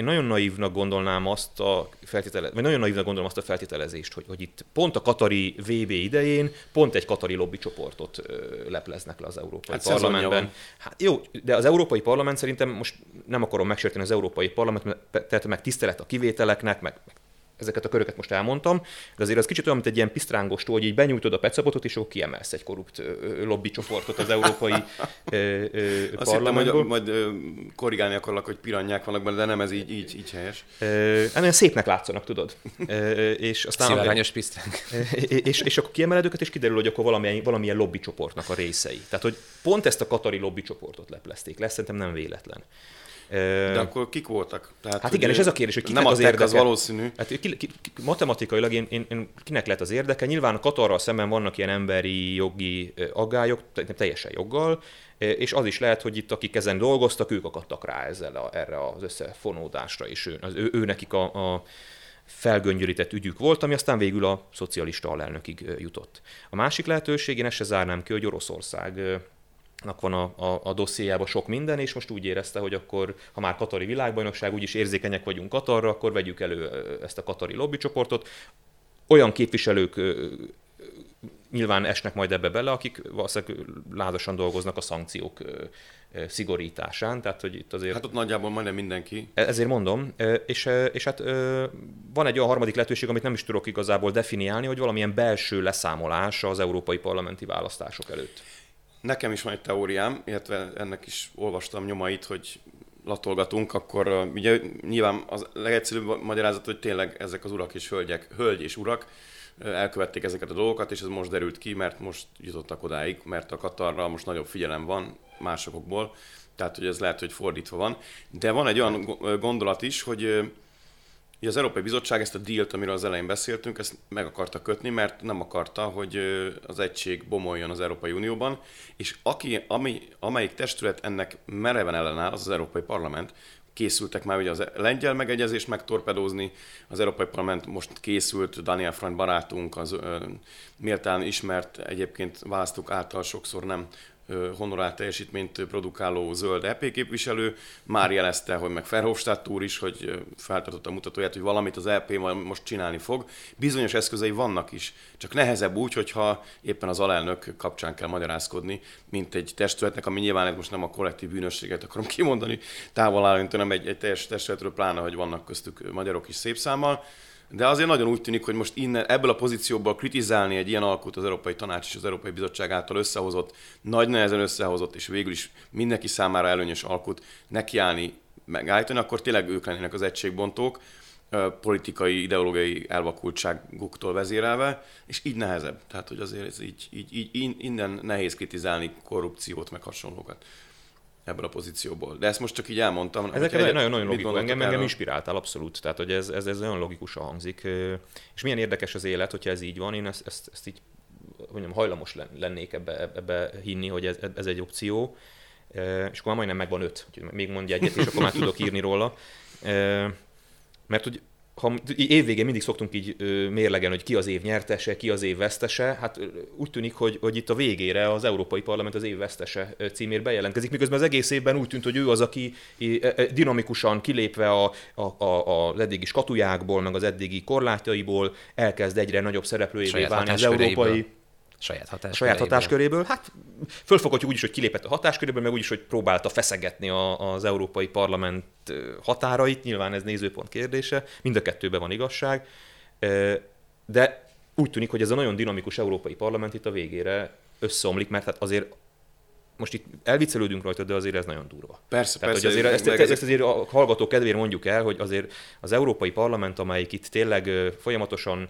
én nagyon naívnak gondolnám azt a feltétele, vagy nagyon naívnak gondolom azt a feltételezést, hogy, hogy itt pont a katari VB idején pont egy katari lobbycsoportot ö, lepleznek le az Európai hát Parlamentben. Hát jó, de az Európai Parlament szerintem most nem akarom megsérteni az Európai Parlament, tehát meg tisztelet a kivételeknek, meg, meg ezeket a köröket most elmondtam, de azért az kicsit olyan, mint egy ilyen pisztrángostó, hogy így benyújtod a petszapotot, és akkor kiemelsz egy korrupt lobby csoportot az európai (laughs) Azt hittem, hogy majd korrigálni akarlak, hogy piranyák vannak benne, de nem ez így, így, így helyes. Ennél szépnek látszanak, tudod. és aztán Szivárányos pisztránk. és, és akkor kiemeled őket, és kiderül, hogy akkor valamilyen, valamilyen lobby csoportnak a részei. Tehát, hogy pont ezt a katari lobby csoportot leplezték le, szerintem nem véletlen. De akkor kik voltak? Tehát, hát igen, és ez a kérdés, hogy kinek nem az érdeke. az valószínű. Hát, ki, ki, matematikailag én, én, én, kinek lett az érdeke? Nyilván a Katarral szemben vannak ilyen emberi jogi aggályok, teljesen joggal, és az is lehet, hogy itt akik ezen dolgoztak, ők akadtak rá ezzel a, erre az összefonódásra, és ő, az, ő, ő nekik a, a felgöngyörített ügyük volt, ami aztán végül a szocialista alelnökig jutott. A másik lehetőség, én ezt se zárnám ki, hogy Oroszország van a, a, a dossziéjában sok minden, és most úgy érezte, hogy akkor, ha már Katari világbajnokság, úgyis érzékenyek vagyunk Katarra, akkor vegyük elő ezt a Katari lobbycsoportot. Olyan képviselők nyilván esnek majd ebbe bele, akik valószínűleg lázasan dolgoznak a szankciók szigorításán, tehát hogy itt azért... Hát ott nagyjából majdnem mindenki. E, ezért mondom, és, és hát van egy olyan harmadik lehetőség, amit nem is tudok igazából definiálni, hogy valamilyen belső leszámolás az európai parlamenti választások előtt. Nekem is van egy teóriám, illetve ennek is olvastam nyomait, hogy latolgatunk, akkor ugye nyilván az legegyszerűbb magyarázat, hogy tényleg ezek az urak és hölgyek, hölgy és urak elkövették ezeket a dolgokat, és ez most derült ki, mert most jutottak odáig, mert a Katarra most nagyobb figyelem van másokból, tehát hogy ez lehet, hogy fordítva van. De van egy olyan gondolat is, hogy az Európai Bizottság ezt a dílt, amiről az elején beszéltünk, ezt meg akarta kötni, mert nem akarta, hogy az egység bomoljon az Európai Unióban, és aki, ami, amelyik testület ennek mereven ellenáll, az az Európai Parlament, készültek már ugye az lengyel megegyezést megtorpedózni, az Európai Parlament most készült, Daniel Frank barátunk, az méltán ismert, egyébként választók által sokszor nem honorált teljesítményt produkáló zöld EP képviselő már jelezte, hogy meg Ferhofstadt úr is, hogy feltartotta a mutatóját, hogy valamit az EP most csinálni fog. Bizonyos eszközei vannak is, csak nehezebb úgy, hogyha éppen az alelnök kapcsán kell magyarázkodni, mint egy testületnek, ami nyilván most nem a kollektív bűnösséget akarom kimondani, távol áll, nem egy, egy teljes testületről, pláne, hogy vannak köztük magyarok is szép számmal, de azért nagyon úgy tűnik, hogy most innen, ebből a pozícióból kritizálni egy ilyen alkot az Európai Tanács és az Európai Bizottság által összehozott, nagy nehezen összehozott, és végül is mindenki számára előnyös alkot nekiállni, megállítani, akkor tényleg ők lennének az egységbontók, politikai, ideológiai elvakultságuktól vezérelve, és így nehezebb. Tehát, hogy azért ez így, így, így innen nehéz kritizálni korrupciót, meg hasonlókat ebből a pozícióból. De ezt most csak így elmondtam. Ezek nagyon-nagyon logikus. Engem, engem inspiráltál abszolút. Tehát, hogy ez, ez, ez nagyon logikusan hangzik. És milyen érdekes az élet, hogyha ez így van. Én ezt, ezt, ezt így mondjam, hajlamos lennék ebbe, ebbe hinni, hogy ez, ez egy opció. És akkor már majdnem megvan öt. Még mondja egyet, és akkor már tudok írni róla. Mert hogy ha évvégén mindig szoktunk így mérlegen, hogy ki az év nyertese, ki az év vesztese, hát úgy tűnik, hogy, hogy itt a végére az Európai Parlament az év vesztese címért bejelentkezik, miközben az egész évben úgy tűnt, hogy ő az, aki dinamikusan kilépve a, a, a, az eddigi skatujákból, meg az eddigi korlátjaiból elkezd egyre nagyobb szereplőjévé válni az európai Saját hatásköréből. Saját hatásköréből. Hát fölfoghatjuk úgy is, hogy kilépett a hatásköréből, meg úgy is, hogy próbálta feszegetni a, az Európai Parlament határait. Nyilván ez nézőpont kérdése. Mind a kettőben van igazság. De úgy tűnik, hogy ez a nagyon dinamikus Európai Parlament itt a végére összeomlik, mert hát azért most itt elviccelődünk rajta, de azért ez nagyon durva. Persze, Tehát, persze. Hogy azért ezt, ezt azért a hallgató kedvéért mondjuk el, hogy azért az Európai Parlament, amelyik itt tényleg folyamatosan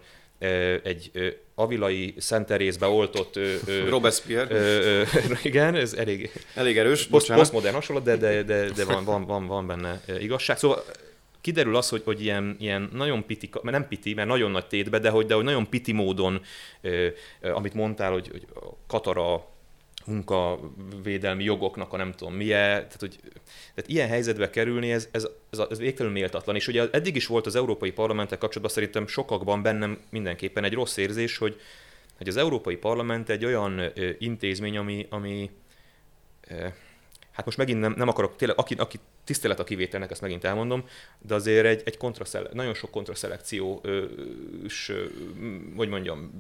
egy avilai szenterészbe oltott... Robespierre. (laughs) igen, ez elég... Elég erős, post, Postmodern hasonlat, de, de, de, de van, van, van, van benne igazság. Szóval kiderül az, hogy, hogy ilyen, ilyen nagyon piti, mert nem piti, mert nagyon nagy tétbe, de hogy, de hogy nagyon piti módon, amit mondtál, hogy, hogy Katara munkavédelmi jogoknak a nem tudom milyen, tehát, hogy, tehát ilyen helyzetbe kerülni, ez, ez, ez, ez végtelenül méltatlan. És ugye eddig is volt az Európai Parlamenttel kapcsolatban szerintem sokakban bennem mindenképpen egy rossz érzés, hogy, hogy az Európai Parlament egy olyan ö, intézmény, ami, ami ö, hát most megint nem, nem akarok, tényleg, aki, aki tisztelet a kivételnek, ezt megint elmondom, de azért egy, egy nagyon sok kontraszelekció, ö, ö, hogy mondjam,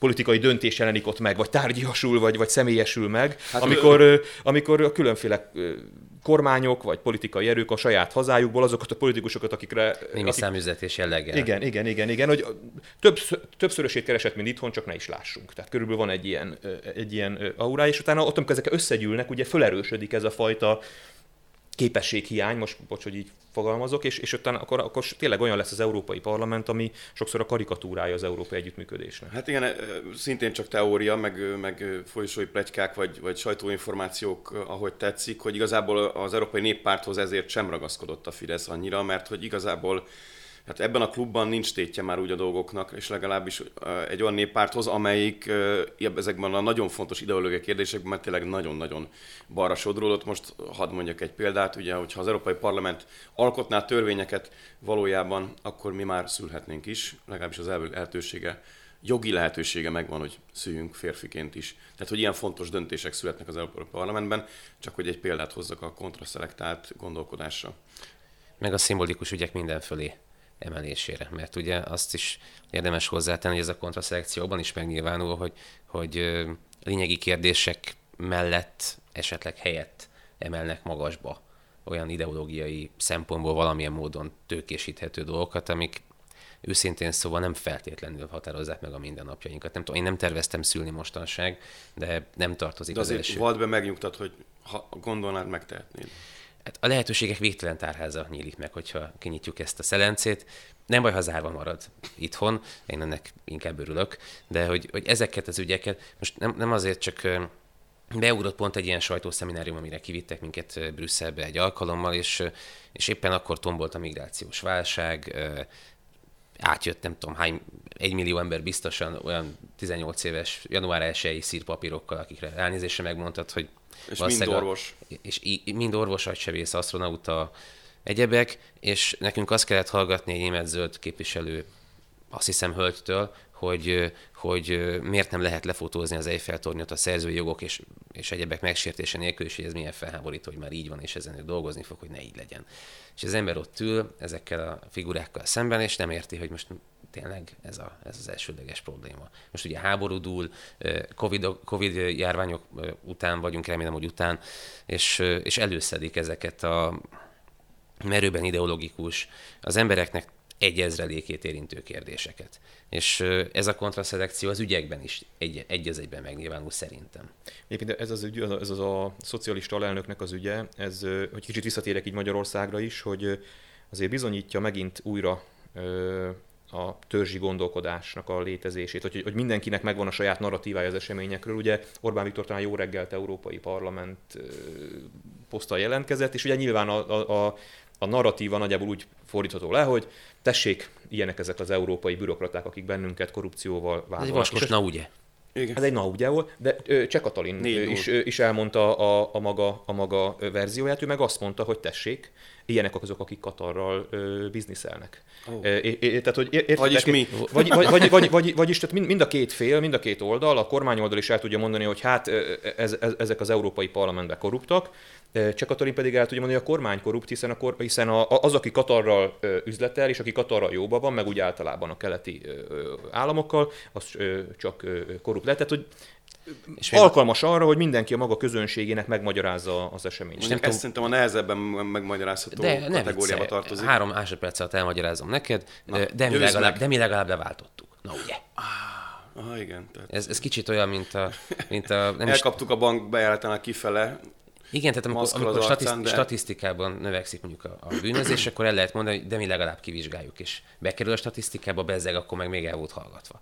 politikai döntés jelenik ott meg, vagy tárgyiasul, vagy, vagy személyesül meg, hát amikor, ő... amikor a különféle kormányok vagy politikai erők a saját hazájukból azokat a politikusokat, akikre... Némi akik, számüzetés jelleggel. igen, igen, igen, igen, hogy több, többszörösét keresett, mint itthon, csak ne is lássunk. Tehát körülbelül van egy ilyen, egy ilyen aurá, és utána ott, amikor ezek összegyűlnek, ugye felerősödik ez a fajta képességhiány, most bocs, hogy így fogalmazok, és, és utána akkor, akkor tényleg olyan lesz az Európai Parlament, ami sokszor a karikatúrája az európai együttműködésnek. Hát igen, szintén csak teória, meg, meg folyosói plegykák, vagy, vagy sajtóinformációk, ahogy tetszik, hogy igazából az Európai Néppárthoz ezért sem ragaszkodott a Fidesz annyira, mert hogy igazából Hát ebben a klubban nincs tétje már úgy a dolgoknak, és legalábbis egy olyan néppárthoz, amelyik ezekben a nagyon fontos ideológiai kérdésekben mert tényleg nagyon-nagyon balra sodródott. Most hadd mondjak egy példát, ugye, hogyha az Európai Parlament alkotná törvényeket valójában, akkor mi már szülhetnénk is, legalábbis az lehetősége jogi lehetősége megvan, hogy szüljünk férfiként is. Tehát, hogy ilyen fontos döntések születnek az Európai Parlamentben, csak hogy egy példát hozzak a kontraszelektált gondolkodásra. Meg a szimbolikus ügyek mindenfölé emelésére. Mert ugye azt is érdemes hozzátenni, hogy ez a kontraszelekcióban is megnyilvánul, hogy, hogy lényegi kérdések mellett esetleg helyett emelnek magasba olyan ideológiai szempontból valamilyen módon tőkésíthető dolgokat, amik őszintén szóval nem feltétlenül határozzák meg a mindennapjainkat. Nem tudom, én nem terveztem szülni mostanság, de nem tartozik de azért az első. Vald be megnyugtat, hogy ha gondolnád, megtehetnéd. Hát a lehetőségek végtelen tárháza nyílik meg, hogyha kinyitjuk ezt a szelencét. Nem baj, ha zárva marad itthon, én ennek inkább örülök, de hogy, hogy ezeket az ügyeket, most nem, nem azért csak beugrott pont egy ilyen sajtószeminárium, amire kivittek minket Brüsszelbe egy alkalommal, és, és éppen akkor tombolt a migrációs válság, átjött nem tudom hány, egy millió ember biztosan olyan 18 éves január 1-i szírpapírokkal, akikre elnézésre megmondtad, hogy és mind orvos. És mind orvos, agysebész, asztronauta, egyebek, és nekünk azt kellett hallgatni egy német zöld képviselő, azt hiszem hölgytől, hogy, hogy miért nem lehet lefotózni az Eiffel-tornyot a szerzői jogok és, és egyebek megsértése nélkül, és hogy ez milyen felháborító, hogy már így van, és ezen ő dolgozni fog, hogy ne így legyen. És az ember ott ül ezekkel a figurákkal szemben, és nem érti, hogy most tényleg ez, a, ez az elsődleges probléma. Most ugye háború dúl, COVID, COVID járványok után vagyunk, remélem, hogy után, és, és előszedik ezeket a merőben ideológikus, az embereknek egy ezrelékét érintő kérdéseket. És ez a kontraszelekció az ügyekben is egy, egy az egyben megnyilvánul szerintem. Egyébként ez az, ügy, ez az a szocialista alelnöknek az ügye, ez, hogy kicsit visszatérek így Magyarországra is, hogy azért bizonyítja megint újra a törzsi gondolkodásnak a létezését, hogy, hogy mindenkinek megvan a saját narratívája az eseményekről. Ugye Orbán Viktor talán jó reggelt Európai Parlament poszttal jelentkezett, és ugye nyilván a, a, a, a narratíva nagyjából úgy fordítható le, hogy tessék, ilyenek ezek az európai bürokraták, akik bennünket korrupcióval vádolnak. Ez egy vaskos na ugye. Igen. Ez egy na ugye volt, de Cseh Katalin is, is elmondta a, a, maga, a maga verzióját, ő meg azt mondta, hogy tessék, ilyenek azok, akik Katarral ö, bizniszelnek. Oh. É, é, tehát, hogy értetek, vagyis mi? Vagy, vagy, vagy, vagy, vagy, vagyis tehát mind, mind a két fél, mind a két oldal, a kormány oldal is el tudja mondani, hogy hát ez, ez, ezek az európai parlamentben korruptak, Cseh Katalin pedig el tudja mondani, hogy a kormány korrupt, hiszen, a kor, hiszen a, az, aki Katarral üzletel, és aki Katarral jóban van, meg úgy általában a keleti államokkal, az csak korrupt lehet. Tehát, hogy és alkalmas arra, hogy mindenki a maga közönségének megmagyarázza az eseményt. Nem ezt szerintem a nehezebben megmagyarázható de kategóriába tartozik. Három másodperc alatt elmagyarázom neked, Na, de, mi legalább, de mi legalább leváltottuk. Na ugye? Ah, ah igen. Tehát... Ez, ez kicsit olyan, mint a... Mint a nem Elkaptuk is... a bank bejáratánál kifele, igen, tehát amikor, amikor statiszt, de... statisztikában növekszik mondjuk a, a bűnözés, akkor el lehet mondani, hogy de mi legalább kivizsgáljuk, és bekerül a statisztikába, bezzeg, akkor meg még el volt hallgatva.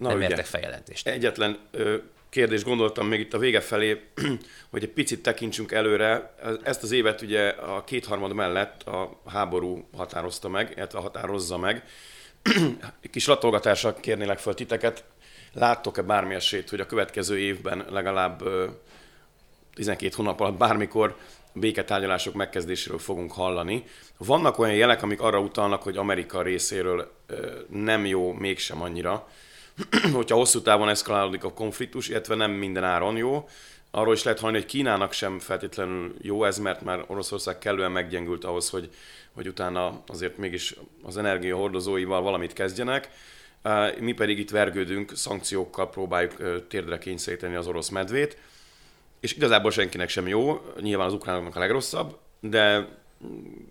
Na, Nem ugye, értek feljelentést. Egyetlen ö, kérdést gondoltam még itt a vége felé, (clears throat) hogy egy picit tekintsünk előre. Ezt az évet ugye a kétharmad mellett a háború határozta meg, illetve határozza meg. (clears throat) Kis latolgatásra kérnélek föl titeket. Láttok-e bármi esélyt, hogy a következő évben legalább 12 hónap alatt bármikor béketárgyalások megkezdéséről fogunk hallani. Vannak olyan jelek, amik arra utalnak, hogy Amerika részéről nem jó mégsem annyira, (clears throat) hogyha hosszú távon eszkalálódik a konfliktus, illetve nem minden áron jó. Arról is lehet hallani, hogy Kínának sem feltétlenül jó ez, mert már Oroszország kellően meggyengült ahhoz, hogy, hogy utána azért mégis az energiahordozóival valamit kezdjenek. Mi pedig itt vergődünk, szankciókkal próbáljuk térdre kényszeríteni az orosz medvét. és igazából senkinek sem jó, nyilván az ukránoknak a legrosszabb, de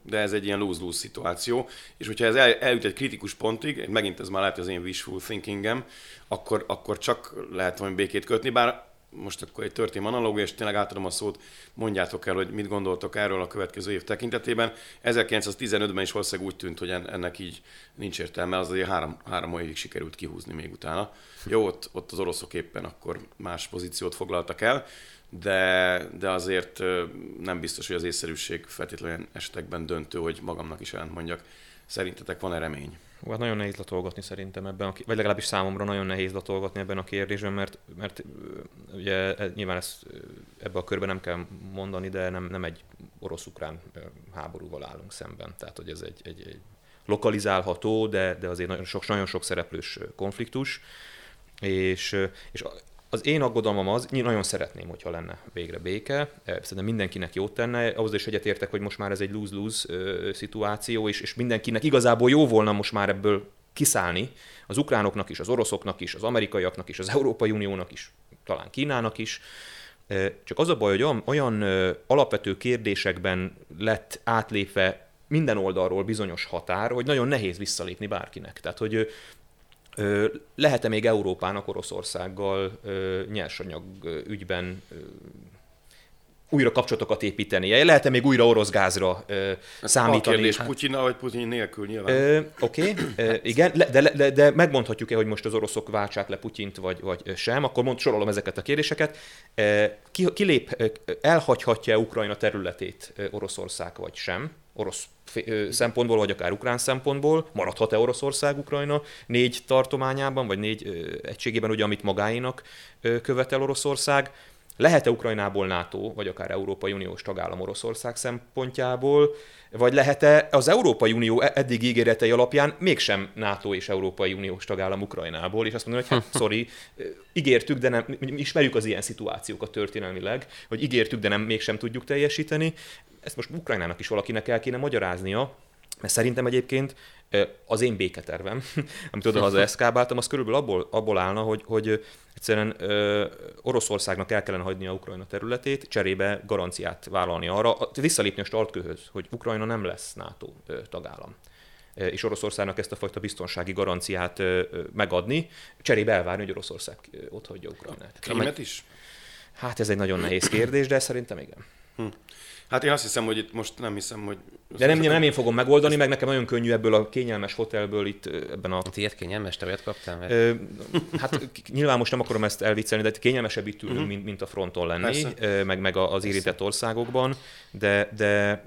de ez egy ilyen lose-lose szituáció, és hogyha ez el, eljut egy kritikus pontig, megint ez már lehet az én wishful thinkingem, akkor, akkor csak lehet valami békét kötni, bár most akkor egy történelmi analógia, és tényleg átadom a szót, mondjátok el, hogy mit gondoltok erről a következő év tekintetében. 1915-ben is valószínűleg úgy tűnt, hogy ennek így nincs értelme, az azért három, három évig sikerült kihúzni még utána. Jó, ott, ott az oroszok éppen akkor más pozíciót foglaltak el, de, de azért nem biztos, hogy az észszerűség feltétlenül esetekben döntő, hogy magamnak is mondjak. Szerintetek van-e remény? Hát nagyon nehéz latolgatni szerintem ebben, a, vagy legalábbis számomra nagyon nehéz latolgatni ebben a kérdésben, mert, mert ugye e, nyilván ezt ebbe a körben nem kell mondani, de nem, nem egy orosz-ukrán háborúval állunk szemben. Tehát, hogy ez egy, egy, egy lokalizálható, de, de azért nagyon sok, nagyon sok szereplős konfliktus. És, és az én aggodalmam az, nagyon szeretném, hogyha lenne végre béke, szerintem mindenkinek jót tenne, ahhoz is egyetértek, hogy most már ez egy lose-lose szituáció, és, és mindenkinek igazából jó volna most már ebből kiszállni, az ukránoknak is, az oroszoknak is, az amerikaiaknak is, az Európai Uniónak is, talán Kínának is, csak az a baj, hogy olyan, olyan alapvető kérdésekben lett átlépve minden oldalról bizonyos határ, hogy nagyon nehéz visszalépni bárkinek. Tehát, hogy lehet-e még Európának Oroszországgal nyersanyag ügyben újra kapcsolatokat építenie? Lehet-e még újra orosz gázra ö, számítani? A kérdés hát, vagy Putyin nélkül nyilván. Oké, okay, igen, de, de, de megmondhatjuk-e, hogy most az oroszok váltsák le Putyint, vagy, vagy sem? Akkor mond, sorolom ezeket a kérdéseket. Ki, kilép, elhagyhatja-e Ukrajna területét Oroszország, vagy sem? Orosz szempontból, vagy akár ukrán szempontból, maradhat-e Oroszország Ukrajna négy tartományában, vagy négy egységében, ugye, amit magáénak követel Oroszország, lehet-e Ukrajnából NATO, vagy akár Európai Uniós tagállam Oroszország szempontjából, vagy lehet-e az Európai Unió e- eddig ígéretei alapján mégsem NATO és Európai Uniós tagállam Ukrajnából, és azt mondom, hogy hát (laughs) sorry, ígértük, de nem, ismerjük az ilyen szituációkat történelmileg, hogy ígértük, de nem mégsem tudjuk teljesíteni. Ezt most Ukrajnának is valakinek el kéne magyaráznia, mert szerintem egyébként az én béketervem, (laughs) amit oda-haza eszkábáltam, az körülbelül abból, abból állna, hogy, hogy egyszerűen ö, Oroszországnak el kellene hagyni a Ukrajna területét, cserébe garanciát vállalni arra, visszalépni a startkőhöz, hogy Ukrajna nem lesz NATO tagállam és Oroszországnak ezt a fajta biztonsági garanciát megadni, cserébe elvárni, hogy Oroszország ott hagyja Ukrajnát. Krímet is? Hát ez egy nagyon nehéz kérdés, de szerintem igen. Hm. Hát én azt hiszem, hogy itt most nem hiszem, hogy... De nem, nem én fogom megoldani, meg nekem nagyon könnyű ebből a kényelmes hotelből itt ebben a... Tiéd kényelmes, te olyat kaptál? Mert... Ö, hát nyilván most nem akarom ezt elviccelni, de kényelmesebb itt ülünk, uh-huh. mint, mint a fronton lenni, Persze. meg, meg az érintett országokban, de, de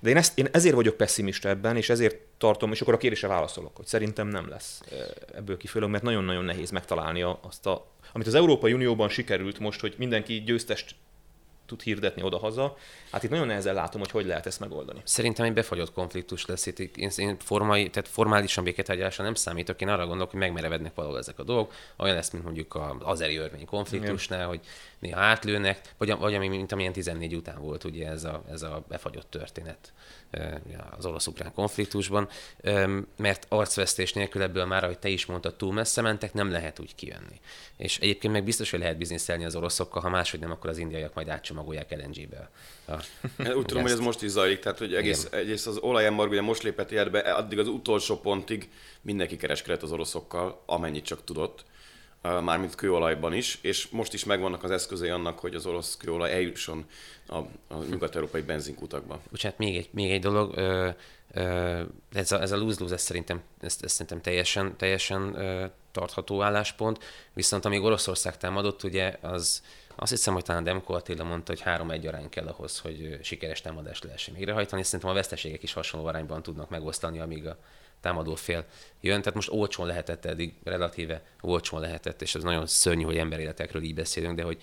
de én, ezt, én ezért vagyok pessimista ebben, és ezért tartom, és akkor a kérdésre válaszolok, hogy szerintem nem lesz ebből kifölöm, mert nagyon-nagyon nehéz megtalálni azt a, amit az Európai Unióban sikerült most, hogy mindenki győztest tud hirdetni oda-haza. Hát itt nagyon nehezen látom, hogy hogy lehet ezt megoldani. Szerintem egy befagyott konfliktus lesz itt. Én, én formai, tehát formálisan béketárgyalásra nem számítok, én arra gondolok, hogy megmerevednek valahol ezek a dolgok. Olyan lesz, mint mondjuk az azeri örvény konfliktusnál, Igen. hogy néha átlőnek, vagy, vagy ami, mint amilyen 14 után volt ugye ez a, ez a befagyott történet az orosz-ukrán konfliktusban, mert arcvesztés nélkül ebből már, ahogy te is mondtad, túl messze mentek, nem lehet úgy kijönni. És egyébként meg biztos, hogy lehet bizniszelni az oroszokkal, ha máshogy nem, akkor az indiaiak majd átcsomagolják LNG-be. Úgy tudom, hogy ez most is zajlik, tehát hogy egész, egész az olajembargo ugye most lépett életbe, addig az utolsó pontig mindenki kereskedett az oroszokkal, amennyit csak tudott mármint kőolajban is, és most is megvannak az eszközei annak, hogy az orosz kőolaj eljusson a, a nyugat-európai benzinkutakba. Bocsánat, még egy, még egy dolog, ö, ö, ez a, ez a lose-lose, ez szerintem, ez, ez szerintem teljesen, teljesen ö, tartható álláspont, viszont amíg Oroszország támadott, ugye az, azt hiszem, hogy talán Demko Attila mondta, hogy három-egy arány kell ahhoz, hogy sikeres támadást lehessen végrehajtani. Szerintem a veszteségek is hasonló arányban tudnak megosztani, amíg a támadó fél jön. Tehát most olcsón lehetett eddig, relatíve olcsón lehetett, és ez nagyon szörnyű, hogy emberéletekről így beszélünk, de hogy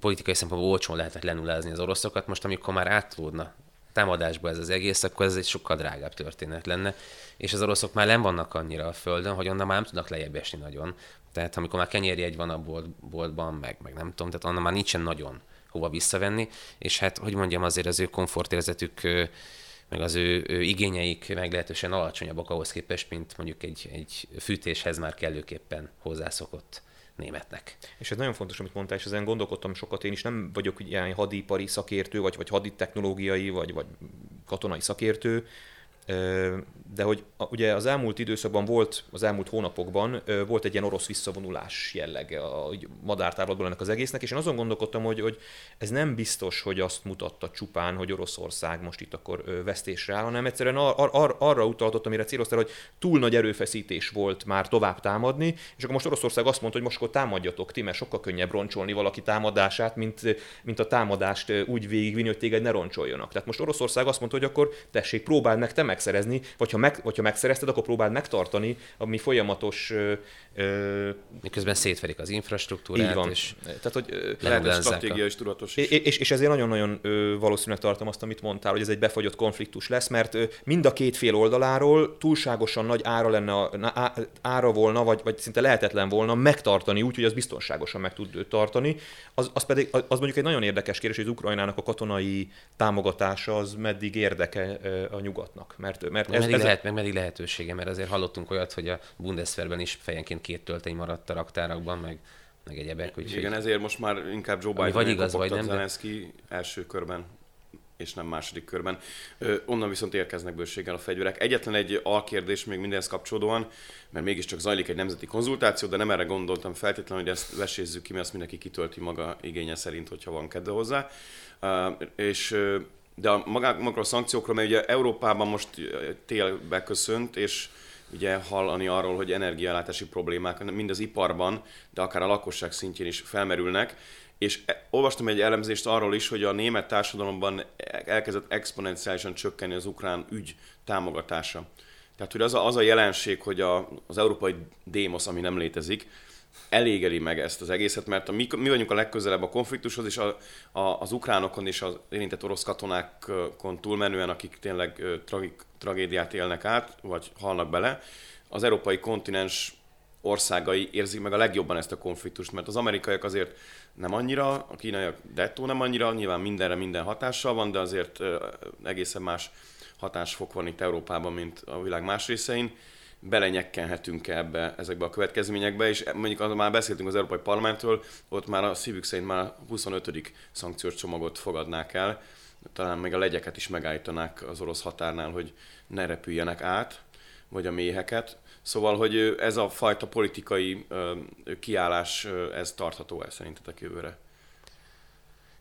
politikai szempontból olcsón lehetett lenullázni az oroszokat. Most, amikor már átlódna támadásba ez az egész, akkor ez egy sokkal drágább történet lenne. És az oroszok már nem vannak annyira a földön, hogy onnan már nem tudnak lejjebb esni nagyon. Tehát amikor már kenyérjegy van a bolt, boltban, meg, meg nem tudom, tehát onnan már nincsen nagyon hova visszavenni, és hát, hogy mondjam, azért az ő komfortérzetük meg az ő, ő igényeik meglehetősen alacsonyabbak ahhoz képest, mint mondjuk egy, egy fűtéshez már kellőképpen hozzászokott németnek. És ez nagyon fontos, amit mondtál, és ezen gondolkodtam sokat, én is nem vagyok ilyen hadipari szakértő, vagy, vagy haditechnológiai, vagy, vagy katonai szakértő, de hogy ugye az elmúlt időszakban volt, az elmúlt hónapokban volt egy ilyen orosz visszavonulás jellege a madártávlatból ennek az egésznek, és én azon gondolkodtam, hogy, hogy ez nem biztos, hogy azt mutatta csupán, hogy Oroszország most itt akkor vesztésre áll, hanem egyszerűen ar- ar- arra utaltott, amire céloztál, hogy túl nagy erőfeszítés volt már tovább támadni, és akkor most Oroszország azt mondta, hogy most akkor támadjatok ti, mert sokkal könnyebb roncsolni valaki támadását, mint, mint a támadást úgy végigvinni, hogy téged ne roncsoljanak. Tehát most Oroszország azt mondta, hogy akkor tessék, próbáld meg te megszerezni, vagy ha, meg, vagy ha megszerezted, akkor próbáld megtartani, ami folyamatos... Ö, Miközben szétverik az infrastruktúrát. Így van. És Tehát, hogy lehet egy stratégia és tudatos is. És, és, és ezért nagyon-nagyon valószínűleg tartom azt, amit mondtál, hogy ez egy befagyott konfliktus lesz, mert mind a két fél oldaláról túlságosan nagy ára lenne, ára volna, vagy, vagy szinte lehetetlen volna megtartani úgy, hogy az biztonságosan meg tud tartani. Az, az pedig az mondjuk egy nagyon érdekes kérdés, hogy az Ukrajnának a katonai támogatása az meddig érdeke a nyugatnak. Mert, mert ez, meddig, ez lehet, meg meddig lehetősége, mert azért hallottunk olyat, hogy a Bundeswehrben is fejenként két töltény maradt a raktárakban, meg, meg egyebek. Úgy, Igen, ezért most már inkább Joe Biden vagy igaz, vagy nem, Zelenszky első körben és nem második körben. Ö, onnan viszont érkeznek bőséggel a fegyverek. Egyetlen egy alkérdés még mindenhez kapcsolódóan, mert mégiscsak zajlik egy nemzeti konzultáció, de nem erre gondoltam feltétlenül, hogy ezt vesézzük ki, mert azt mindenki kitölti maga igénye szerint, hogyha van kedve hozzá. Uh, és de a magákról a szankciókról, mert ugye Európában most tél beköszönt, és ugye hallani arról, hogy energiállátási problémák mind az iparban, de akár a lakosság szintjén is felmerülnek, és e, olvastam egy elemzést arról is, hogy a német társadalomban elkezdett exponenciálisan csökkenni az ukrán ügy támogatása. Tehát, hogy az a, az a jelenség, hogy a, az európai démosz, ami nem létezik, elégeli meg ezt az egészet, mert a, mi, mi vagyunk a legközelebb a konfliktushoz, és a, a, az ukránokon és az érintett orosz katonákon túlmenően, akik tényleg tragik, tragédiát élnek át, vagy halnak bele, az európai kontinens országai érzik meg a legjobban ezt a konfliktust, mert az amerikaiak azért nem annyira, a kínaiak dettó nem annyira, nyilván mindenre minden hatással van, de azért egészen más hatásfok van itt Európában, mint a világ más részein. Belenyekkenhetünk ebbe, ezekbe a következményekbe, és mondjuk az, már beszéltünk az Európai Parlamentről, ott már a szívük szerint már 25. szankciós csomagot fogadnák el, talán még a legyeket is megállítanák az orosz határnál, hogy ne repüljenek át, vagy a méheket. Szóval, hogy ez a fajta politikai kiállás, ez tartható el szerintetek jövőre?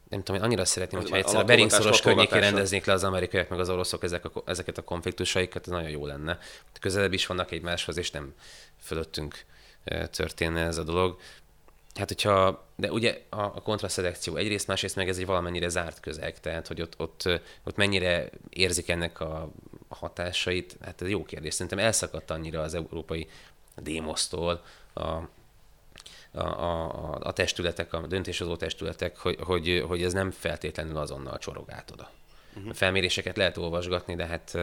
nem tudom, én annyira szeretném, hogyha egyszer a Bering szoros környékén rendeznék le az amerikaiak meg az oroszok ezek a, ezeket a konfliktusaikat, ez nagyon jó lenne. Közelebb is vannak egymáshoz, és nem fölöttünk történne ez a dolog. Hát, hogyha, de ugye a, a kontraszelekció egyrészt, másrészt meg ez egy valamennyire zárt közeg, tehát hogy ott, ott, ott mennyire érzik ennek a hatásait, hát ez jó kérdés. Szerintem elszakadt annyira az európai démosztól a, a, a, a testületek, a döntéshozó testületek, hogy, hogy, hogy ez nem feltétlenül azonnal csorog át oda. Uh-huh. A felméréseket lehet olvasgatni, de hát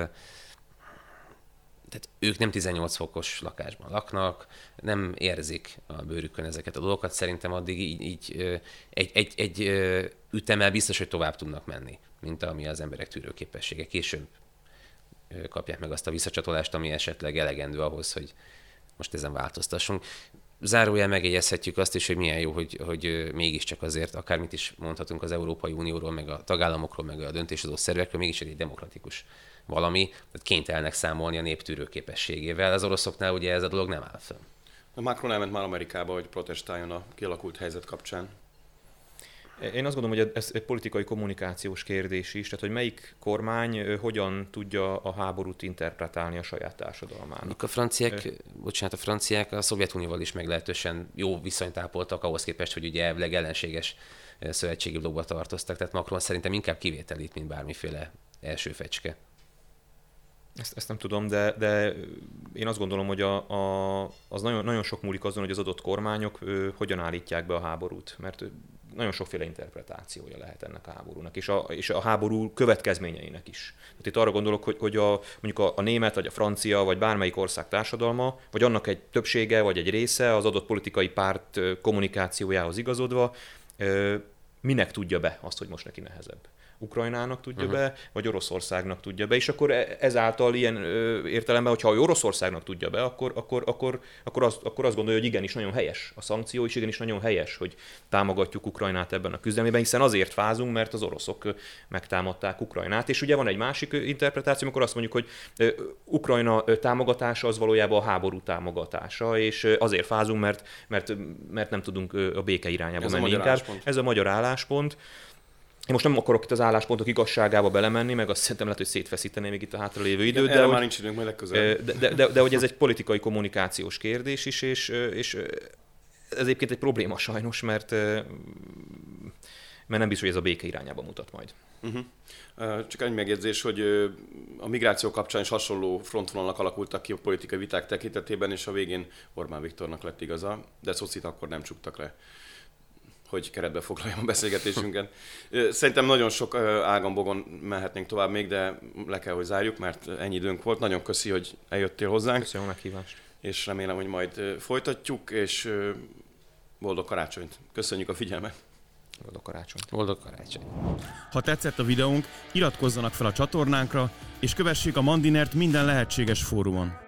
tehát ők nem 18 fokos lakásban laknak, nem érzik a bőrükön ezeket a dolgokat, szerintem addig így, így egy, egy, egy ütemmel biztos, hogy tovább tudnak menni, mint ami az emberek tűrőképessége. Később kapják meg azt a visszacsatolást, ami esetleg elegendő ahhoz, hogy most ezen változtassunk zárójel megjegyezhetjük azt is, hogy milyen jó, hogy, hogy mégiscsak azért, akármit is mondhatunk az Európai Unióról, meg a tagállamokról, meg a döntéshozó szervekről, mégis egy demokratikus valami, tehát kénytelenek számolni a néptűrő képességével. Az oroszoknál ugye ez a dolog nem áll fönn. A Macron elment már Amerikába, hogy protestáljon a kialakult helyzet kapcsán. Én azt gondolom, hogy ez egy politikai kommunikációs kérdés is, tehát hogy melyik kormány hogyan tudja a háborút interpretálni a saját társadalmának. A franciák, e... bocsánat, a franciák a Szovjetunióval is meglehetősen jó viszonyt ápoltak ahhoz képest, hogy ugye elvileg ellenséges szövetségi blogba tartoztak, tehát Macron szerintem inkább kivételít, mint bármiféle első fecske. Ezt, ezt nem tudom, de, de én azt gondolom, hogy a, a, az nagyon, nagyon sok múlik azon, hogy az adott kormányok ő, hogyan állítják be a háborút. Mert nagyon sokféle interpretációja lehet ennek a háborúnak, és a, és a háború következményeinek is. Tehát itt arra gondolok, hogy, hogy a, mondjuk a, a német, vagy a francia, vagy bármelyik ország társadalma, vagy annak egy többsége, vagy egy része az adott politikai párt kommunikációjához igazodva, minek tudja be azt, hogy most neki nehezebb. Ukrajnának tudja uh-huh. be, vagy Oroszországnak tudja be, és akkor e, ezáltal ilyen ö, értelemben, hogyha Oroszországnak tudja be, akkor, akkor, akkor, akkor, azt, akkor azt gondolja, hogy igenis nagyon helyes a szankció, és igenis nagyon helyes, hogy támogatjuk Ukrajnát ebben a küzdelmében, hiszen azért fázunk, mert az oroszok megtámadták Ukrajnát. És ugye van egy másik interpretáció, amikor azt mondjuk, hogy Ukrajna támogatása az valójában a háború támogatása, és azért fázunk, mert, mert, mert nem tudunk a béke irányába Ez menni. A inkább. Ez a magyar álláspont. Én most nem akarok itt az álláspontok igazságába belemenni, meg azt szerintem lehet, hogy szétfeszíteni még itt a hátralévő időt. De, de, már nincs időnk, majd legközelebb. De, de, de, de, hogy ez egy politikai kommunikációs kérdés is, és, és ez egyébként egy probléma sajnos, mert, mert nem biztos, hogy ez a béke irányába mutat majd. Uh-huh. Csak egy megjegyzés, hogy a migráció kapcsán is hasonló frontvonalak alakultak ki a politikai viták tekintetében, és a végén Orbán Viktornak lett igaza, de Szocit akkor nem csuktak le hogy keretbe foglaljam a beszélgetésünket. Szerintem nagyon sok ágambogon mehetnénk tovább még, de le kell, hogy zárjuk, mert ennyi időnk volt. Nagyon köszi, hogy eljöttél hozzánk. Köszönöm a meghívást. És remélem, hogy majd folytatjuk, és boldog karácsonyt. Köszönjük a figyelmet. Boldog karácsonyt. Boldog karácsony. Ha tetszett a videónk, iratkozzanak fel a csatornánkra, és kövessék a Mandinert minden lehetséges fórumon.